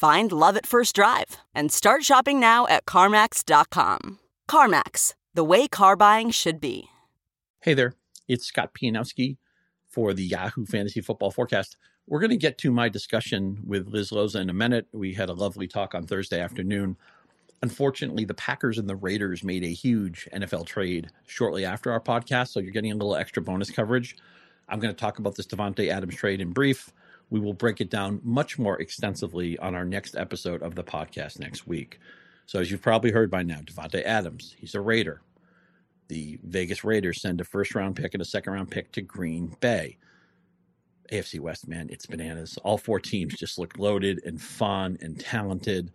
Find love at first drive and start shopping now at CarMax.com. CarMax, the way car buying should be. Hey there, it's Scott Pianowski for the Yahoo Fantasy Football Forecast. We're going to get to my discussion with Liz Loza in a minute. We had a lovely talk on Thursday afternoon Unfortunately, the Packers and the Raiders made a huge NFL trade shortly after our podcast, so you're getting a little extra bonus coverage. I'm going to talk about this Davante Adams trade in brief. We will break it down much more extensively on our next episode of the podcast next week. So, as you've probably heard by now, Davante Adams, he's a Raider. The Vegas Raiders send a first round pick and a second round pick to Green Bay. AFC West, man, it's bananas. All four teams just look loaded and fun and talented.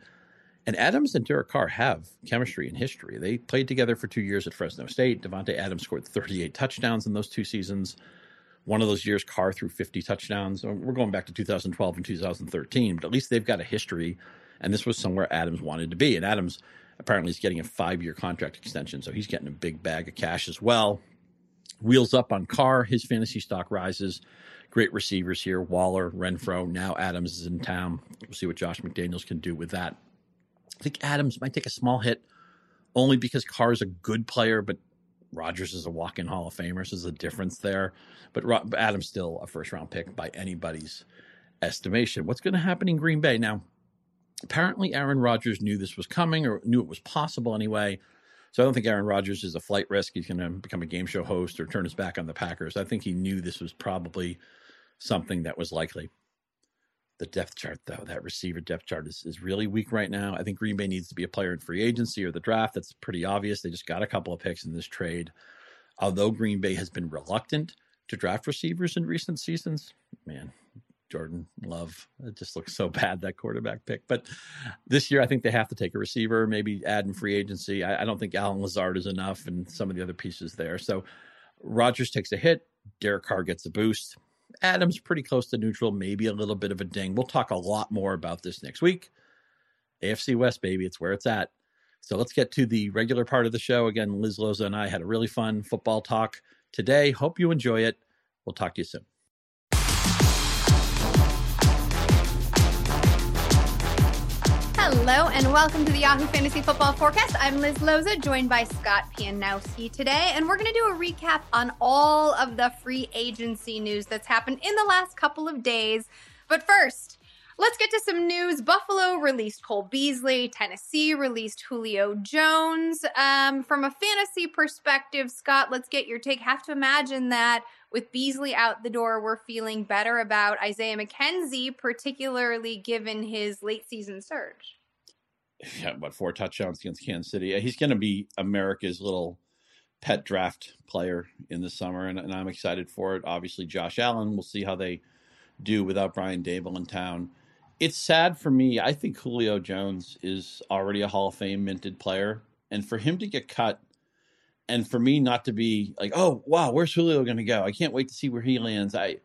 And Adams and Derek Carr have chemistry and history. They played together for two years at Fresno State. Davante Adams scored 38 touchdowns in those two seasons. One of those years, Carr threw 50 touchdowns. We're going back to 2012 and 2013, but at least they've got a history. And this was somewhere Adams wanted to be. And Adams apparently is getting a five year contract extension, so he's getting a big bag of cash as well. Wheels up on Carr, his fantasy stock rises. Great receivers here Waller, Renfrow. Now Adams is in town. We'll see what Josh McDaniels can do with that. I think Adams might take a small hit only because Carr is a good player, but Rodgers is a walk-in Hall of Famer, so there's a difference there. But Adams still a first-round pick by anybody's estimation. What's going to happen in Green Bay now? Apparently, Aaron Rodgers knew this was coming, or knew it was possible anyway. So I don't think Aaron Rodgers is a flight risk. He's going to become a game show host or turn his back on the Packers. I think he knew this was probably something that was likely. The depth chart, though, that receiver depth chart is, is really weak right now. I think Green Bay needs to be a player in free agency or the draft. That's pretty obvious. They just got a couple of picks in this trade. Although Green Bay has been reluctant to draft receivers in recent seasons, man, Jordan Love. It just looks so bad that quarterback pick. But this year, I think they have to take a receiver, maybe add in free agency. I, I, don't think Allen Lazard is enough, and some of the other pieces there. So Rodgers takes a hit. Derek Carr gets a boost. Adams pretty close to neutral, maybe a little bit of a ding. We'll talk a lot more about this next week. AFC West, baby, it's where it's at. So let's get to the regular part of the show. Again, Liz Loza and I had a really fun football talk today. Hope you enjoy it. We'll talk to you soon. Hello and welcome to the Yahoo Fantasy Football Forecast. I'm Liz Loza, joined by Scott Pianowski today, and we're going to do a recap on all of the free agency news that's happened in the last couple of days. But first, let's get to some news. Buffalo released Cole Beasley. Tennessee released Julio Jones. Um, from a fantasy perspective, Scott, let's get your take. Have to imagine that with Beasley out the door, we're feeling better about Isaiah McKenzie, particularly given his late season surge yeah, what four touchdowns against Kansas City. He's going to be America's little pet draft player in the summer, and, and, I'm excited for it. Obviously, Josh Allen. We'll see how they do without Brian Daboll in town. It's sad for me. I think Julio Jones is already a Hall of Fame minted player, and for him to get cut, and for me not to be like, oh wow, where's Julio going to go? I can't wait to see where he lands. I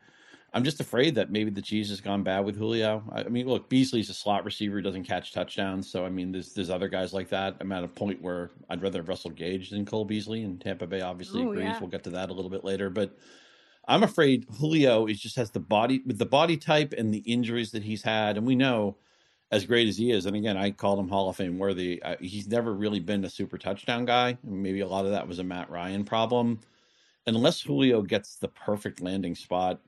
I'm just afraid that maybe the cheese has gone bad with Julio. I mean, look, Beasley's a slot receiver, doesn't catch touchdowns. So I mean, there's there's other guys like that. I'm at a point where I'd rather have Russell Gage than Cole Beasley, and Tampa Bay obviously Ooh, agrees. Yeah. We'll get to that a little bit later, but I'm afraid Julio is just has the body with the body type and the injuries that he's had, and we know as great as he is, and again, I called him Hall of Fame worthy. Uh, he's never really been a super touchdown guy. Maybe a lot of that was a Matt Ryan problem. Unless Julio gets the perfect landing spot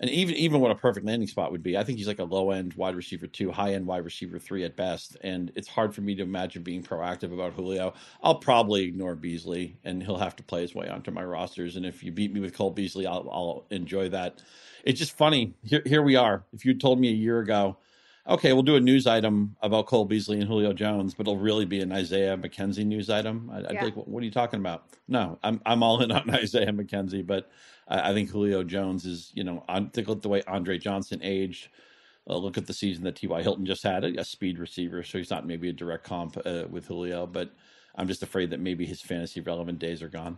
and even even what a perfect landing spot would be. I think he's like a low end wide receiver two, high end wide receiver three at best. And it's hard for me to imagine being proactive about Julio. I'll probably ignore Beasley, and he'll have to play his way onto my rosters. And if you beat me with Cole Beasley, I'll, I'll enjoy that. It's just funny. Here, here we are. If you told me a year ago, okay, we'll do a news item about Cole Beasley and Julio Jones, but it'll really be an Isaiah McKenzie news item. I'd, yeah. be like, what are you talking about? No, I'm I'm all in on Isaiah McKenzie, but I, I think Julio Jones is, you know, on, think of the way Andre Johnson aged. Uh, look at the season that T.Y. Hilton just had, a, a, speed receiver, so he's not maybe a direct comp uh, with Julio, but I'm just afraid that maybe his fantasy relevant days are gone.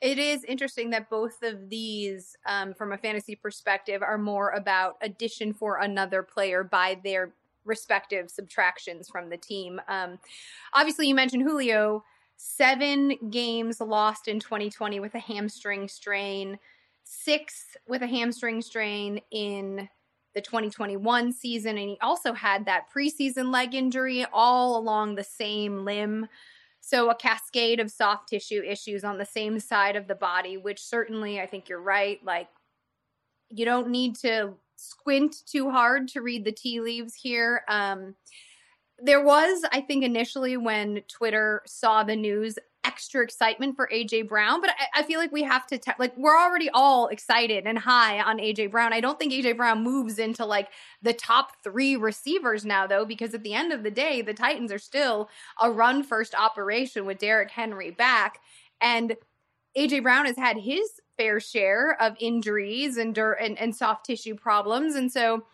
It is interesting that both of these, um, from a fantasy perspective, are more about addition for another player by their respective subtractions from the team. Um, obviously, you mentioned Julio, seven games lost in 2020 with a hamstring strain six with a hamstring strain in the 2021 season. And he also had that preseason leg injury all along the same limb. So, a cascade of soft tissue issues on the same side of the body, which certainly I think you're right. Like, you don't need to squint too hard to read the tea leaves here. Um, there was, I think, initially when Twitter saw the news, extra excitement for AJ Brown, but I, I feel like we have to te- like we're already all excited and high on AJ Brown. I don't think AJ Brown moves into like the top three receivers now, though, because at the end of the day, the Titans are still a run first operation with Derrick Henry back, and AJ Brown has had his fair share of injuries and dirt and, and soft tissue problems, and so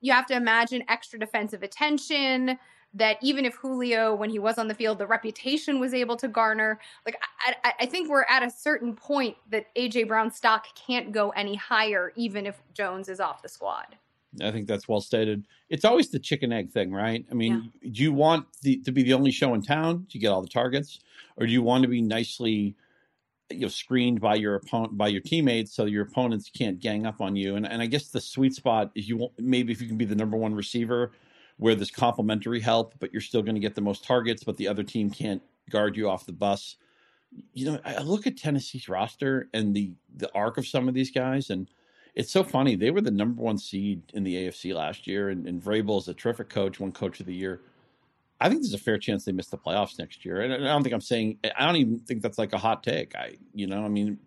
you have to imagine extra defensive attention that even if Julio, when he was on the field, the reputation was able to garner, like I, I, think we're at a certain point that AJ Brown stock can't go any higher, even if Jones is off the squad. I think that's well stated. It's always the chicken egg thing, right? I mean, yeah. do you want the, to be the only show in town to get all the targets, or do you want to be nicely, you know, screened by your opponent by your teammates so your opponents can't gang up on you? And and I guess the sweet spot is you want maybe if you can be the number one receiver where there's complementary help, but you're still going to get the most targets, but the other team can't guard you off the bus. You know, I look at Tennessee's roster and the the arc of some of these guys, and it's so funny. They were the number won seed in the AFC last year, and, and Vrabel is a terrific coach, one coach of the year. I think there's a fair chance they miss the playoffs next year, and I don't think I'm saying. I don't even think that's like a hot take. I, you know, I mean,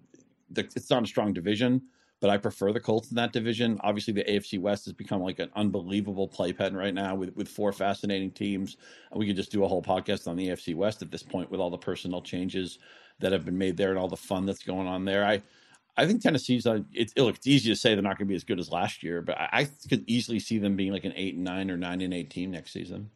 it's not a strong division but I prefer the Colts in that division. Obviously, the AFC West has become like an unbelievable playpen right now with, with four fascinating teams. We could just do a whole podcast on the AFC West at this point with all the personnel changes that have been made there and all the fun that's going on there. I I think Tennessee's uh, it's look it's easy to say they're not going to be as good as last year, but I, I could easily see them being like an eight and nine or nine and eight team next season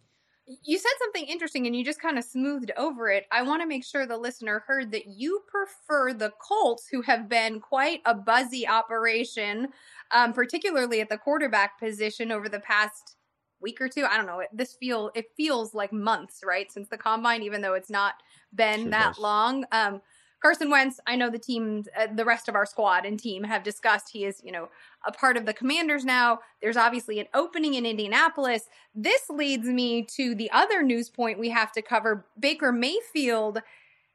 you said something interesting and you just kind of smoothed over it. I want to make sure the listener heard that you prefer the Colts, who have been quite a buzzy operation, um, particularly at the quarterback position over the past week or two. I don't know. This feel it feels like months, right, since the combine, even though it's not been sure that does. long. Um, Carson Wentz, I know the team, uh, the rest of our squad and team have discussed he is, you know, a part of the Commanders now. There's obviously an opening in Indianapolis. This leads me to the other news point we have to cover. Baker Mayfield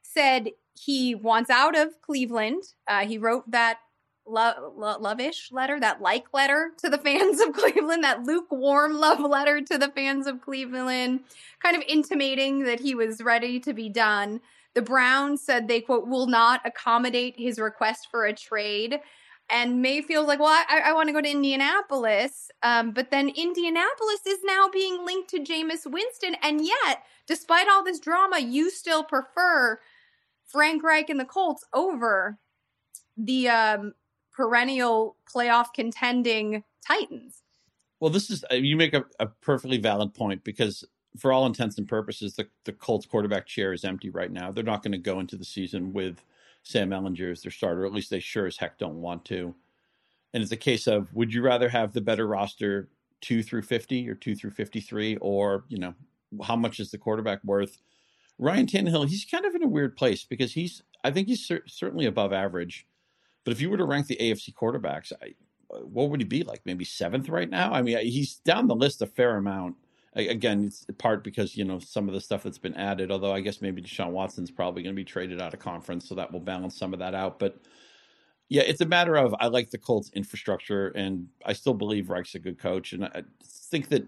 said he wants out of Cleveland. Uh, he wrote that lo- lo- lovish letter, that like letter to the fans of Cleveland, that lukewarm love letter to the fans of Cleveland, kind of intimating that he was ready to be done. The Browns said they, quote, will not accommodate his request for a trade. And Mayfield's like, well, I, I want to go to Indianapolis. Um, but then Indianapolis is now being linked to Jameis Winston. And yet, despite all this drama, you still prefer Frank Reich and the Colts over the um, perennial playoff contending Titans. Well, this is, uh, you make a, a perfectly valid point because for all intents and purposes, the, the Colts quarterback chair is empty right now. They're not going to go into the season with Sam Ehlinger as their starter. At least they sure as heck don't want to. And it's a case of would you rather have the better roster two through 50 or two through 53? Or, you know, how much is the quarterback worth? Ryan Tannehill, he's kind of in a weird place because he's, I think he's cer- certainly above average. But if you were to rank the AFC quarterbacks, I, what would he be like? Maybe seventh right now? I mean, he's down the list a fair amount again, it's part because you know some of the stuff that's been added. Although I guess maybe Deshaun Watson's probably going to be traded out of conference, so that will balance some of that out. But Yeah, it's a matter of I like the Colts infrastructure, and I still believe Reich's a good coach, and I think that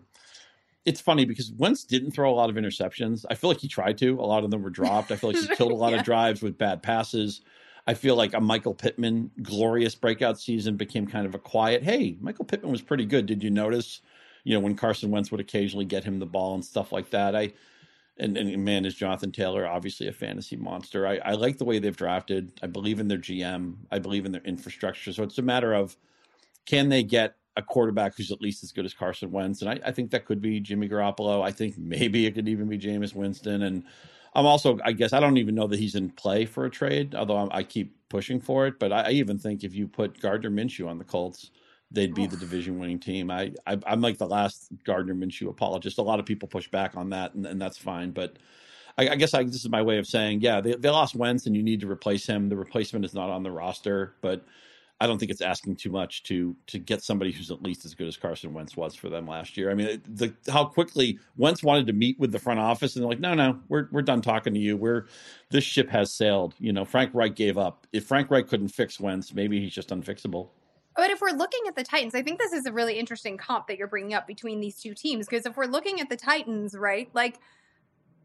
it's funny because Wentz didn't throw a lot of interceptions. I feel like he tried to. A lot of them were dropped. I feel like he killed a lot yeah. of drives with bad passes. I feel like a Michael Pittman glorious breakout season became kind of a quiet. Hey, Michael Pittman was pretty good. Did you notice? You know when Carson Wentz would occasionally get him the ball and stuff like that. I and, and man is Jonathan Taylor obviously a fantasy monster. I, I like the way they've drafted. I believe in their GM. I believe in their infrastructure. So it's a matter of can they get a quarterback who's at least as good as Carson Wentz, and I, I think that could be Jimmy Garoppolo. I think maybe it could even be Jameis Winston, and I'm also, I guess, I don't even know that he's in play for a trade, although I'm, i keep pushing for it. But I, I, even think if you put Gardner Minshew on the Colts, they'd be the division winning team. I, I am like the last Gardner Minshew apologist. A lot of people push back on that, and, and that's fine. But I, I guess I, this is my way of saying, yeah, they, they lost Wentz, and you need to replace him. The replacement is not on the roster, but I don't think it's asking too much to to get somebody who's at least as good as Carson Wentz was for them last year. I mean, the how quickly Wentz wanted to meet with the front office, and they're like, "No, no, we're we're done talking to you. We're this ship has sailed." You know, Frank Reich gave up. If Frank Reich couldn't fix Wentz, maybe he's just unfixable. But if we're looking at the Titans, I think this is a really interesting comp that you're bringing up between these two teams because if we're looking at the Titans, right, like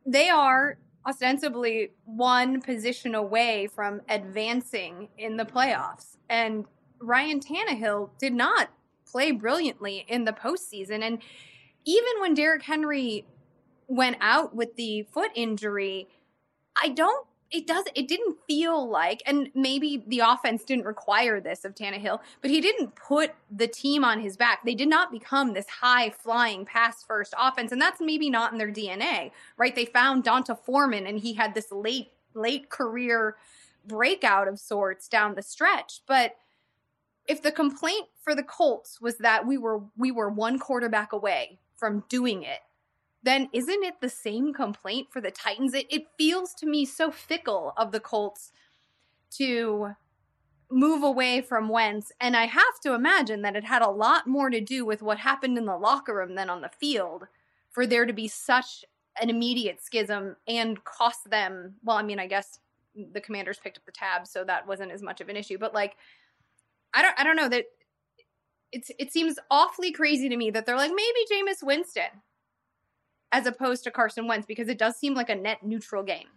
they are ostensibly one position away from advancing in the playoffs. And Ryan Tannehill did not play brilliantly in the postseason. And even when Derrick Henry went out with the foot injury, I don't it does it didn't feel like and maybe the offense didn't require this of Tannehill, but he didn't put the team on his back. They did not become this high flying pass first offense, and that's maybe not in their DNA, right? They found D'Onta Foreman and he had this late late career breakout of sorts down the stretch. But if the complaint for the Colts was that we were we were one quarterback away from doing it, then isn't it the same complaint for the Titans? It, it feels to me so fickle of the Colts to move away from Wentz. And I have to imagine that it had a lot more to do with what happened in the locker room than on the field for there to be such an immediate schism and cost them. Well, I mean, I guess the commanders picked up the tab, so that wasn't as much of an issue. But like, I don't, I don't know that it's, it seems awfully crazy to me that they're like, maybe Jameis Winston as opposed to Carson Wentz because it does seem like a net neutral game.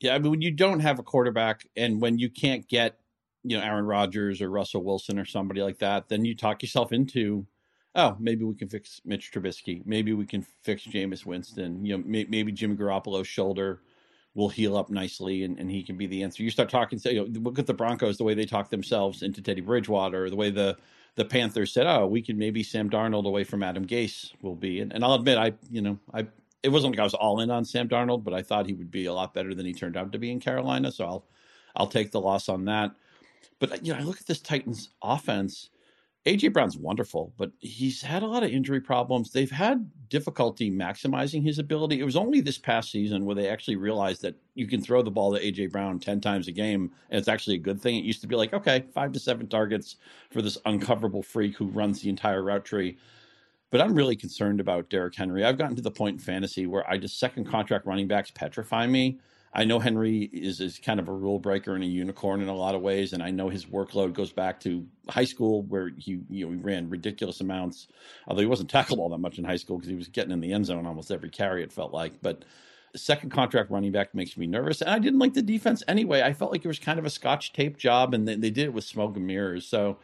Yeah, I mean, when you don't have a quarterback and when you can't get, you know, Aaron Rodgers or Russell Wilson or somebody like that, then you talk yourself into, oh, maybe we can fix Mitch Trubisky. Maybe we can fix Jameis Winston. You know, may, maybe Jimmy Garoppolo's shoulder will heal up nicely and, and he can be the answer. You start talking, say, you know, look at the Broncos, the way they talk themselves into Teddy Bridgewater, the way the the Panthers said, "Oh, we can maybe Sam Darnold away from Adam Gase will be." And, and I'll admit, I you know, I it wasn't like I was all in on Sam Darnold, but I thought he would be a lot better than he turned out to be in Carolina. So I'll I'll take the loss on that. But you know, I look at this Titans offense AJ Brown's wonderful, but he's had a lot of injury problems. They've had difficulty maximizing his ability. It was only this past season where they actually realized that you can throw the ball to AJ Brown 10 times a game and it's actually a good thing. It used to be like, okay, 5 to 7 targets for this uncoverable freak who runs the entire route tree. But I'm really concerned about Derrick Henry. I've gotten to the point in fantasy where I just second contract running backs petrify me I know Henry is, is kind of a rule breaker and a unicorn in a lot of ways, and I know his workload goes back to high school where he you know he ran ridiculous amounts. Although he wasn't tackled all that much in high school because he was getting in the end zone almost every carry. It felt like, but second contract running back makes me nervous, and I didn't like the defense anyway. I felt like it was kind of a scotch tape job, and they, they did it with smoke and mirrors. So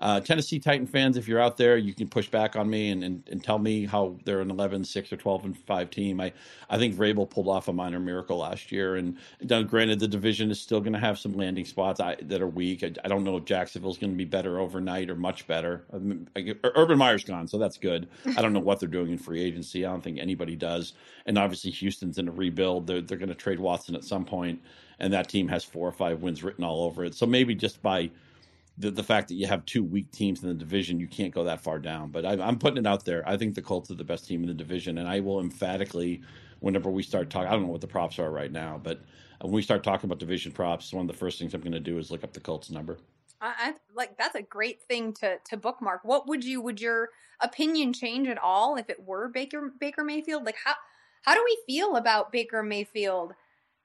uh, Tennessee Titan fans, if you're out there, you can push back on me and, and, and tell me how they're an 11, 6, or 12 and 5 team. I, I think Vrabel pulled off a minor miracle last year. And now, granted, the division is still going to have some landing spots I, that are weak. I, I, don't know if Jacksonville's going to be better overnight or much better. I mean, Urban Meyer's gone, so that's good. I don't know what they're doing in free agency. I don't think anybody does. And obviously, Houston's in a rebuild. They're, they're going to trade Watson at some point, and that team has four or five wins written all over it. So maybe just by – the, the fact that you have two weak teams in the division, you can't go that far down. But I, am putting it out there. I think the Colts are the best team in the division, and I will emphatically, whenever we start talking, I don't know what the props are right now, but when we start talking about division props, one of the first things I'm going to do is look up the Colts number. I, like that's a great thing to to bookmark. What would you would your opinion change at all if it were Baker Baker Mayfield? Like how how do we feel about Baker Mayfield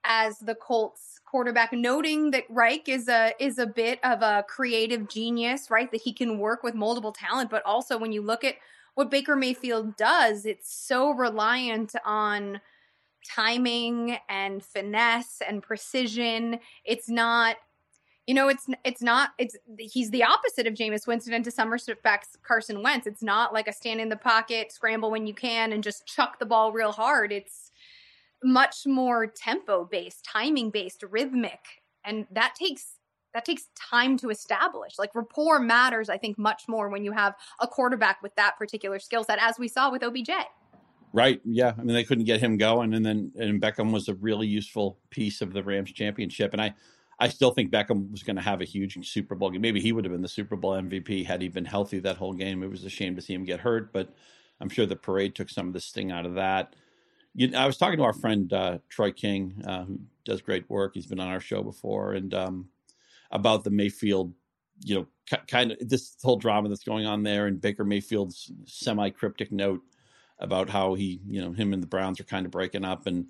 as the Colts quarterback, noting that Reich is a is a bit of a creative genius, right? That he can work with multiple talent, but also when you look at what Baker Mayfield does, it's so reliant on timing and finesse and precision. It's not you know, it's it's not it's he's the opposite of Jameis Winston and to some respects Carson Wentz. It's not like a stand in the pocket, scramble when you can, and just chuck the ball real hard. It's much more tempo based, timing based, rhythmic, and that takes that takes time to establish. Like rapport matters, I think, much more when you have a quarterback with that particular skill set, as we saw with OBJ. Right. Yeah. I mean, they couldn't get him going, and then and Beckham was a really useful piece of the Rams championship, and I I still think Beckham was going to have a huge Super Bowl game. Maybe he would have been the Super Bowl MVP had he been healthy that whole game. It was a shame to see him get hurt, but I'm sure the parade took some of the sting out of that. You, I was talking to our friend uh, Troy King, uh, who does great work. He's been on our show before, and um, about the Mayfield, you know, kind of this whole drama that's going on there, and Baker Mayfield's semi cryptic note about how he, you know, him and the Browns are kind of breaking up, and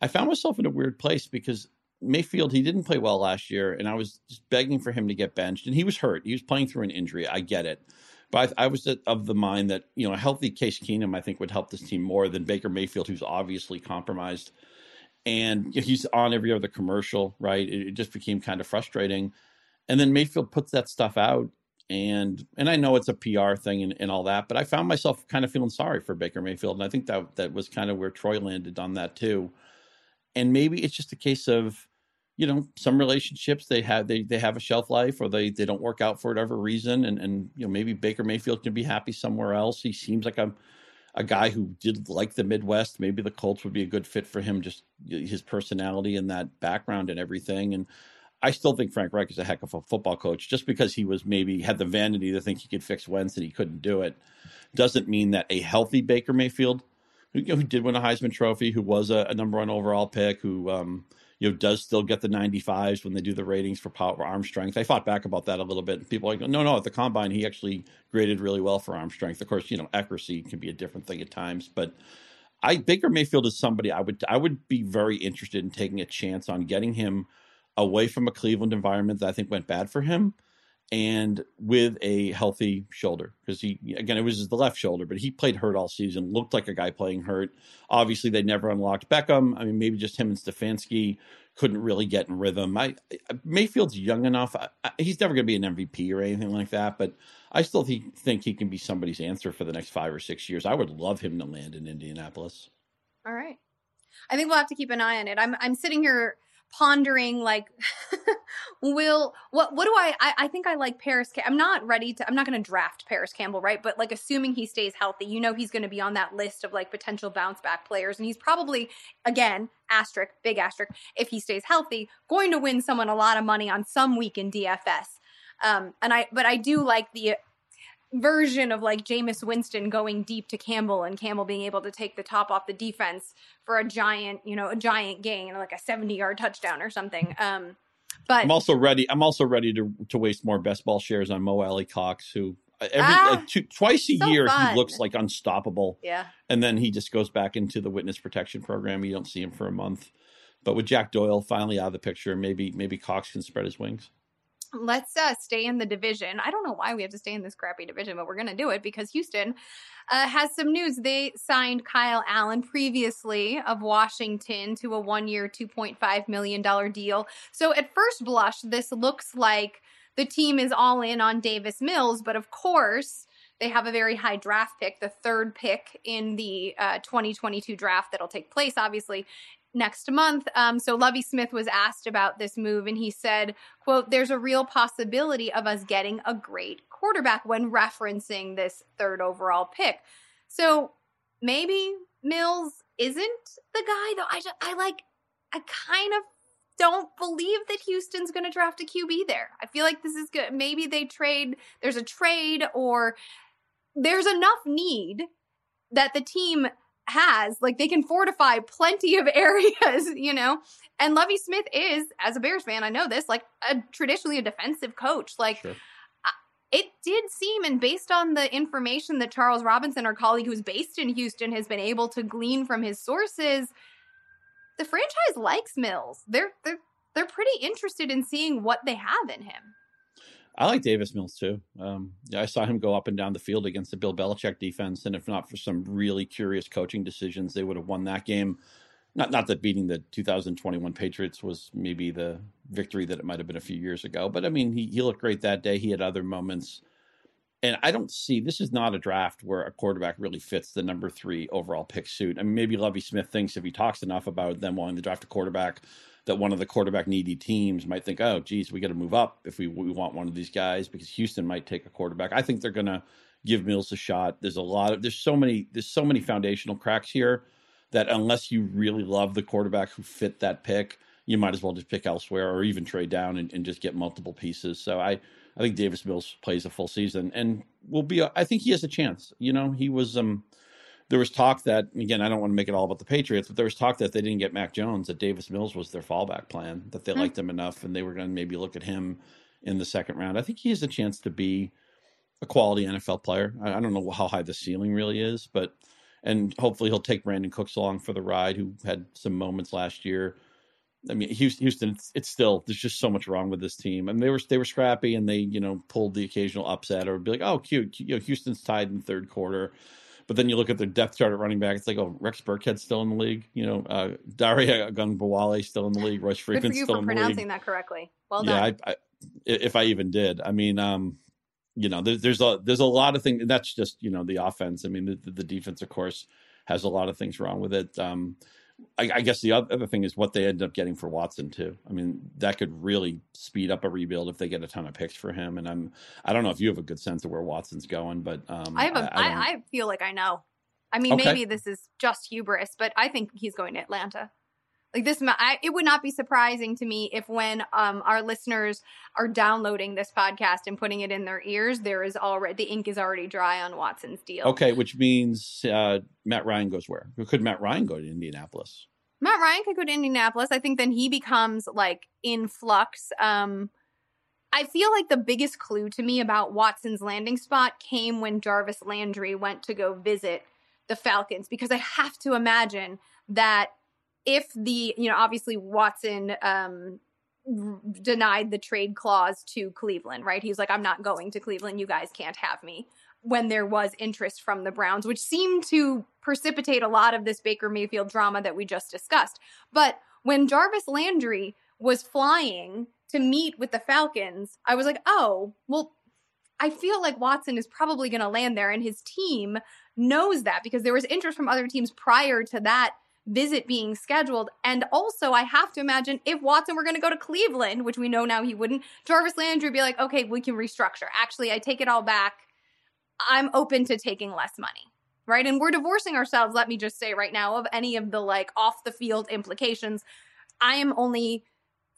I found myself in a weird place because Mayfield, he didn't play well last year, and I was just begging for him to get benched. And he was hurt; he was playing through an injury. I get it, but I, I was of the mind that you know a healthy Case Keenum, I think, would help this team more than Baker Mayfield, who's obviously compromised. And he's on every other commercial, right? It, it just became kind of frustrating. And then Mayfield puts that stuff out, and and I know it's a PR thing and, and all that, but I found myself kind of feeling sorry for Baker Mayfield, and I think that that was kind of where Troy landed on that too. And maybe it's just a case of you know some relationships they have they they have a shelf life or they they don't work out for whatever reason and and you know maybe Baker Mayfield can be happy somewhere else. He seems like a a guy who did like the Midwest. Maybe the Colts would be a good fit for him just his personality and that background and everything. And I still think Frank Reich is a heck of a football coach. Just because he was maybe had the vanity to think he could fix Wentz and he couldn't do it doesn't mean that a healthy Baker Mayfield who, you know, who did win a Heisman Trophy who was a, a number one overall pick who um, you know, does still get the 95s when they do the ratings for power arm strength. I fought back about that a little bit. People like, no, no, at the combine, he actually graded really well for arm strength. Of course, you know, accuracy can be a different thing at times, but I Baker Mayfield is somebody I would I would be very interested in taking a chance on getting him away from a Cleveland environment that I think went bad for him and with a healthy shoulder because he again it was the left shoulder but he played hurt all season looked like a guy playing hurt. Obviously they never unlocked beckham. I mean maybe just him and stefanski couldn't really get in rhythm. I, mayfield's young enough. I, I, he's never going to be an mvp or anything like that but i still th- think he can be somebody's answer for the next five or six years. I would love him to land in indianapolis. All right. I think we'll have to keep an eye on it. I'm, I'm sitting here pondering like will what what do I, I I think I like Parris I'm not ready to I'm not going to draft Parris Campbell right? But like assuming he stays healthy you know he's going to be on that list of like potential bounce back players and he's probably again asterisk big asterisk if he stays healthy going to win someone a lot of money on some week in DFS um and I but I do like the version of like Jameis Winston going deep to Campbell and Campbell being able to take the top off the defense for a giant, you know, a giant gain, like a 70 yard touchdown or something. Um, but I'm also ready. I'm also ready to to waste more best ball shares on Mo Alie-Cox, who uh, every ah, two, twice a so year fun. he looks like unstoppable. Yeah, and then he just goes back into the witness protection program. You don't see him for a month. But with Jack Doyle finally out of the picture, maybe maybe Cox can spread his wings let's uh, stay in the division. I don't know why we have to stay in this crappy division, but we're going to do it because Houston uh, has some news. They signed Kyle Allen previously of Washington to a one year, $2.5 million deal. So at first blush, this looks like the team is all in on Davis Mills, but of course, they have a very high draft pick, the third pick in the uh, 2022 draft that'll take place, obviously, next month. Um, so Lovie Smith was asked about this move, and he said, "quote There's a real possibility of us getting a great quarterback when referencing this third overall pick." So maybe Mills isn't the guy, though. I just, I like, I kind of don't believe that Houston's going to draft a QB there. I feel like this is good. Maybe they trade. There's a trade, or there's enough need that the team has. Like they can fortify plenty of areas, you know? And Lovie Smith is, as a Bears fan, I know this, like a traditionally a defensive coach. Like sure. it did seem, and based on the information that Charles Robinson, our colleague who's based in Houston, has been able to glean from his sources, the franchise likes Mills. They're they're they're pretty interested in seeing what they have in him. I like Davis Mills too. Um, I saw him go up and down the field against the Bill Belichick defense, and if not for some really curious coaching decisions, they would have won that game. Not not that beating the 2021 Patriots was maybe the victory that it might have been a few years ago, but I mean he he looked great that day. He had other moments, and I don't see this is not a draft where a quarterback really fits the number three overall pick suit. I mean maybe Lovie Smith thinks if he talks enough about them wanting to draft a quarterback that one of the quarterback needy teams might think, oh, geez, we got to move up if we, we want one of these guys because Houston might take a quarterback. I think they're going to give Mills a shot. There's a lot of there's so many there's so many foundational cracks here that unless you really love the quarterback who fit that pick, you might as well just pick elsewhere or even trade down and, and just get multiple pieces. So I I think Davis Mills plays a full season and will be. A, I think he has a chance. You know, he was um there was talk that again, I don't want to make it all about the Patriots, but there was talk that they didn't get Mac Jones, that Davis Mills was their fallback plan, that they mm-hmm. liked him enough and they were going to maybe look at him in the second round. I think he has a chance to be a quality NFL player. I, I don't know how high the ceiling really is, but and hopefully he'll take Brandin Cooks along for the ride, who had some moments last year. I mean, Houston, it's, it's, still there's just so much wrong with this team. I mean, they were they were scrappy and they you know pulled the occasional upset or be like, oh, cute, you know, Houston's tied in third quarter. But then you look at their depth chart at running back. It's like, oh, Rex Burkhead's still in the league. You know, uh, Dare Ogunbowale still in the league. Royce Freeman's still in the league. for pronouncing that correctly. Well done. Yeah, I, I, if I even did. I mean, um, you know, there's, there's a there's a lot of things. That's just you know the offense. I mean, the, the defense, of course, has a lot of things wrong with it. Um, I, I, guess the other thing is what they end up getting for Watson too. I mean, that could really speed up a rebuild if they get a ton of picks for him. And I'm, I don't know if you have a good sense of where Watson's going, but um, I have a, I, I, I feel like I know. I mean, okay. maybe this is just hubris, but I think he's going to Atlanta. Like this, I, it would not be surprising to me if when um, our listeners are downloading this podcast and putting it in their ears, there is already the ink is already dry on Watson's deal. Okay, which means uh, Matt Ryan goes where? Could Matt Ryan go to Indianapolis? Matt Ryan could go to Indianapolis. I think then he becomes like in flux. Um, I feel like the biggest clue to me about Watson's landing spot came when Jarvis Landry went to go visit the Falcons because I have to imagine that if the, you know, obviously Watson um, denied the trade clause to Cleveland, right? He's like, I'm not going to Cleveland. You guys can't have me. When there was interest from the Browns, which seemed to precipitate a lot of this Baker Mayfield drama that we just discussed. But when Jarvis Landry was flying to meet with the Falcons, I was like, oh, well, I feel like Watson is probably going to land there, and his team knows that because there was interest from other teams prior to that visit being scheduled. And also, I have to imagine if Watson were going to go to Cleveland, which we know now he wouldn't, Jarvis Landry would be like, okay, we can restructure. Actually, I take it all back. I'm open to taking less money. Right. And we're divorcing ourselves, let me just say right now, of any of the like off the field implications. I am only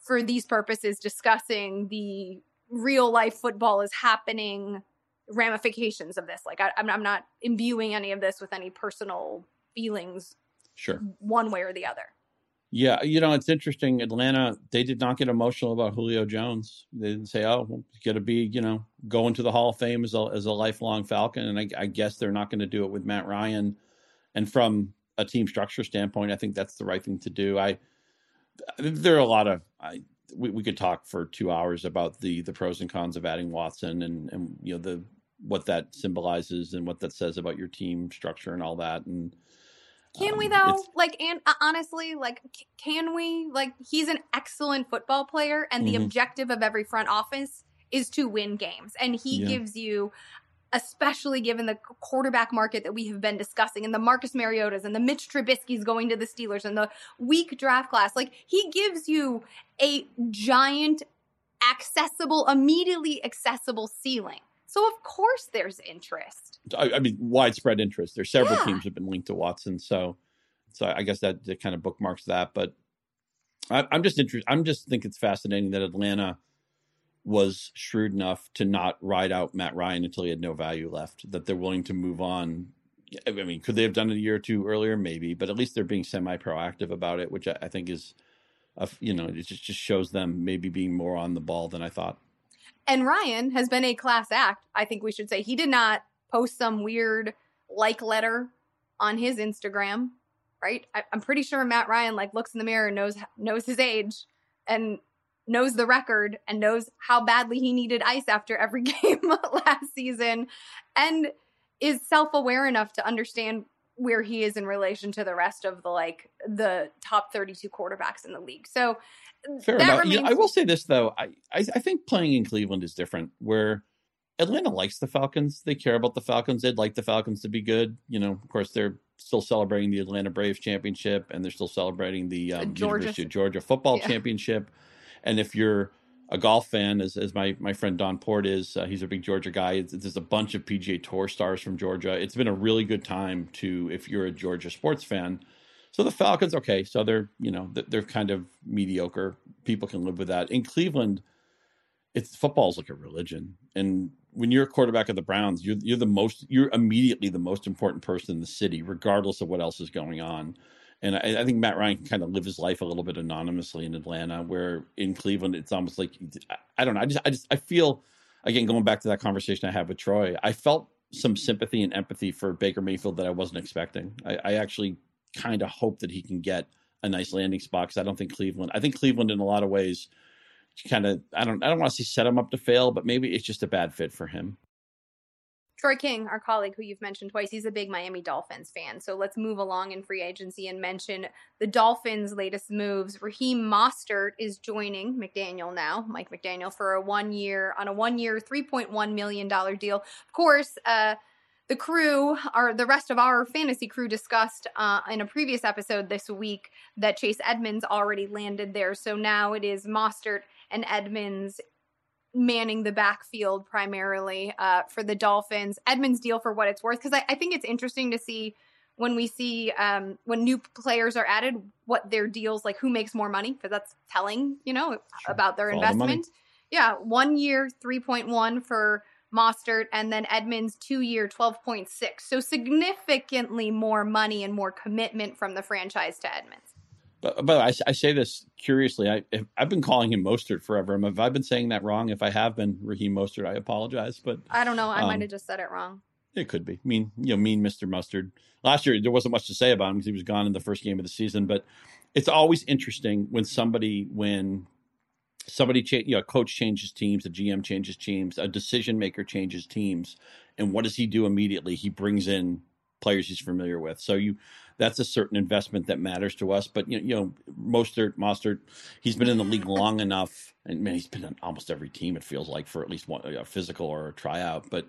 for these purposes discussing the real life football is happening ramifications of this. Like I, am I'm not imbuing any of this with any personal feelings, sure, one way or the other. Yeah, you know it's interesting. Atlanta, they did not get emotional about Julio Jones. They didn't say, "Oh, well, got to be," you know, going to the Hall of Fame as a as a lifelong Falcon. And I, I guess they're not going to do it with Matt Ryan. And from a team structure standpoint, I think that's the right thing to do. I there are a lot of I we, we could talk for two hours about the the pros and cons of adding Watson and and you know the what that symbolizes and what that says about your team structure and all that and can um, we though like and uh, honestly like can we like he's an excellent football player and the mm-hmm. objective of every front office is to win games and he yeah. gives you especially given the quarterback market that we have been discussing and the Marcus Mariotas and the Mitch Trubisky's going to the Steelers and the weak draft class. Like he gives you a giant accessible, immediately accessible ceiling. So of course there's interest. I, I mean, widespread interest. There's several yeah. teams have been linked to Watson, so so I guess that, that kind of bookmarks that. But I, I'm just interested. I'm just think it's fascinating that Atlanta was shrewd enough to not ride out Matt Ryan until he had no value left. That they're willing to move on. I mean, could they have done it a year or two earlier? Maybe, but at least they're being semi proactive about it, which I, I think is, a, you know, it just just shows them maybe being more on the ball than I thought. And Ryan has been a class act. I think we should say he did not post some weird like letter on his Instagram. right? I, am pretty sure Matt Ryan like looks in the mirror and knows knows his age and knows the record and knows how badly he needed ice after every game last season and is self-aware enough to understand where he is in relation to the rest of the like the top 32 quarterbacks in the league. So Fair enough. Remains- know, I will say this though. I, I I think playing in Cleveland is different where Atlanta likes the Falcons. They care about the Falcons. They'd like the Falcons to be good. You know, of course, they're still celebrating the Atlanta Braves championship, and they're still celebrating the um, Georgia. University of Georgia football yeah. championship. And if you're a golf fan, as, as my, my friend Don Port is, uh, he's a big Georgia guy. there's a bunch of PGA Tour stars from Georgia. It's been a really good time to, if you're a Georgia sports fan. So the Falcons, okay, so they're you know they're kind of mediocre. People can live with that. In Cleveland, it's football's like a religion, and when you're a quarterback of the Browns, you're you're the most you're immediately the most important person in the city, regardless of what else is going on. And I, I, think Matt Ryan can kind of live his life a little bit anonymously in Atlanta, where in Cleveland it's almost like I, don't know. I just I just I feel again going back to that conversation I had with Troy, I felt some sympathy and empathy for Baker Mayfield that I wasn't expecting. I, I actually kind of hope that he can get a nice landing spot because I don't think Cleveland. I think Cleveland in a lot of ways kind of I don't I don't want to say set him up to fail, but maybe it's just a bad fit for him. Troy King, our colleague who you've mentioned twice, he's a big Miami Dolphins fan. So let's move along in free agency and mention the Dolphins' latest moves. Raheem Mostert is joining McDaniel now, Mike McDaniel, for a one year on a one year, three point one million dollar deal. Of course, uh, the crew, or the rest of our fantasy crew, discussed uh, in a previous episode this week that Chase Edmonds already landed there. So now it is Mostert and Edmonds manning the backfield primarily uh, for the Dolphins. Edmonds deal for what it's worth because I, I, think it's interesting to see when we see um, when new players are added what their deals like who makes more money because that's telling you know sure. about their Follow investment. The yeah, one year three point one for Mostert and then Edmonds two year twelve point six. So significantly more money and more commitment from the franchise to Edmonds. But, but I, I, say this curiously. I, have been calling him Mostert forever. Have I been saying that wrong? If I have been Raheem Mostert, I apologize. But I don't know. I um, might have just said it wrong. It could be mean, you know, mean Mister Mustard. Last year there wasn't much to say about him because he was gone in the first game of the season. But it's always interesting when somebody when somebody cha- you know, a coach changes teams, a GM changes teams, a decision maker changes teams, and what does he do immediately? He brings in players he's familiar with. So you that's a certain investment that matters to us. But you know, you know Mostert, Mostert, he's been in the league long enough, and man, he's been on almost every team. It feels like for at least one a physical or a tryout. But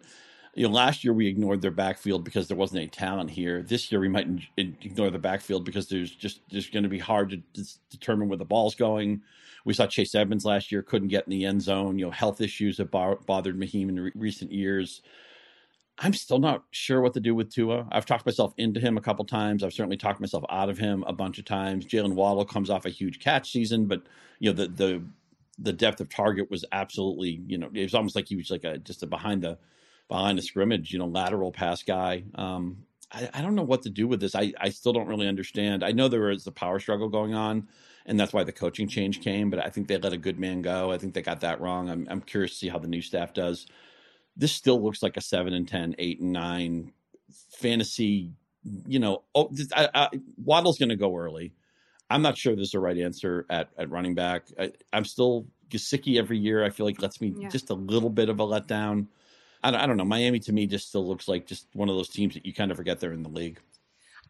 you know, last year we ignored their backfield because there wasn't any talent here. This year we might ignore the backfield because there's just just going to be hard to determine where the ball's going. We saw Chase Edmonds last year couldn't get in the end zone. You know, health issues have bothered Maheem in re- recent years. I'm still not sure what to do with Tua. I've talked myself into him a couple times. I've certainly talked myself out of him a bunch of times. Jaylen Waddle comes off a huge catch season, but you know the the the depth of target was absolutely you know it was almost like he was like a just a behind the behind the scrimmage you know lateral pass guy. Um, I, I don't know what to do with this. I I still don't really understand. I know there is a power struggle going on, and that's why the coaching change came. But I think they let a good man go. I think they got that wrong. I'm I'm curious to see how the new staff does this still looks like a 7 and 10, 8 and 9 fantasy. You know, oh, I, I, Waddle's going to go early. I'm not sure there's the right answer at, at running back. I, am still Gesicki every year. I feel like lets me yeah. just a little bit of a letdown. I don't, I don't know. Miami to me just still looks like just one of those teams that you kind of forget they're in the league.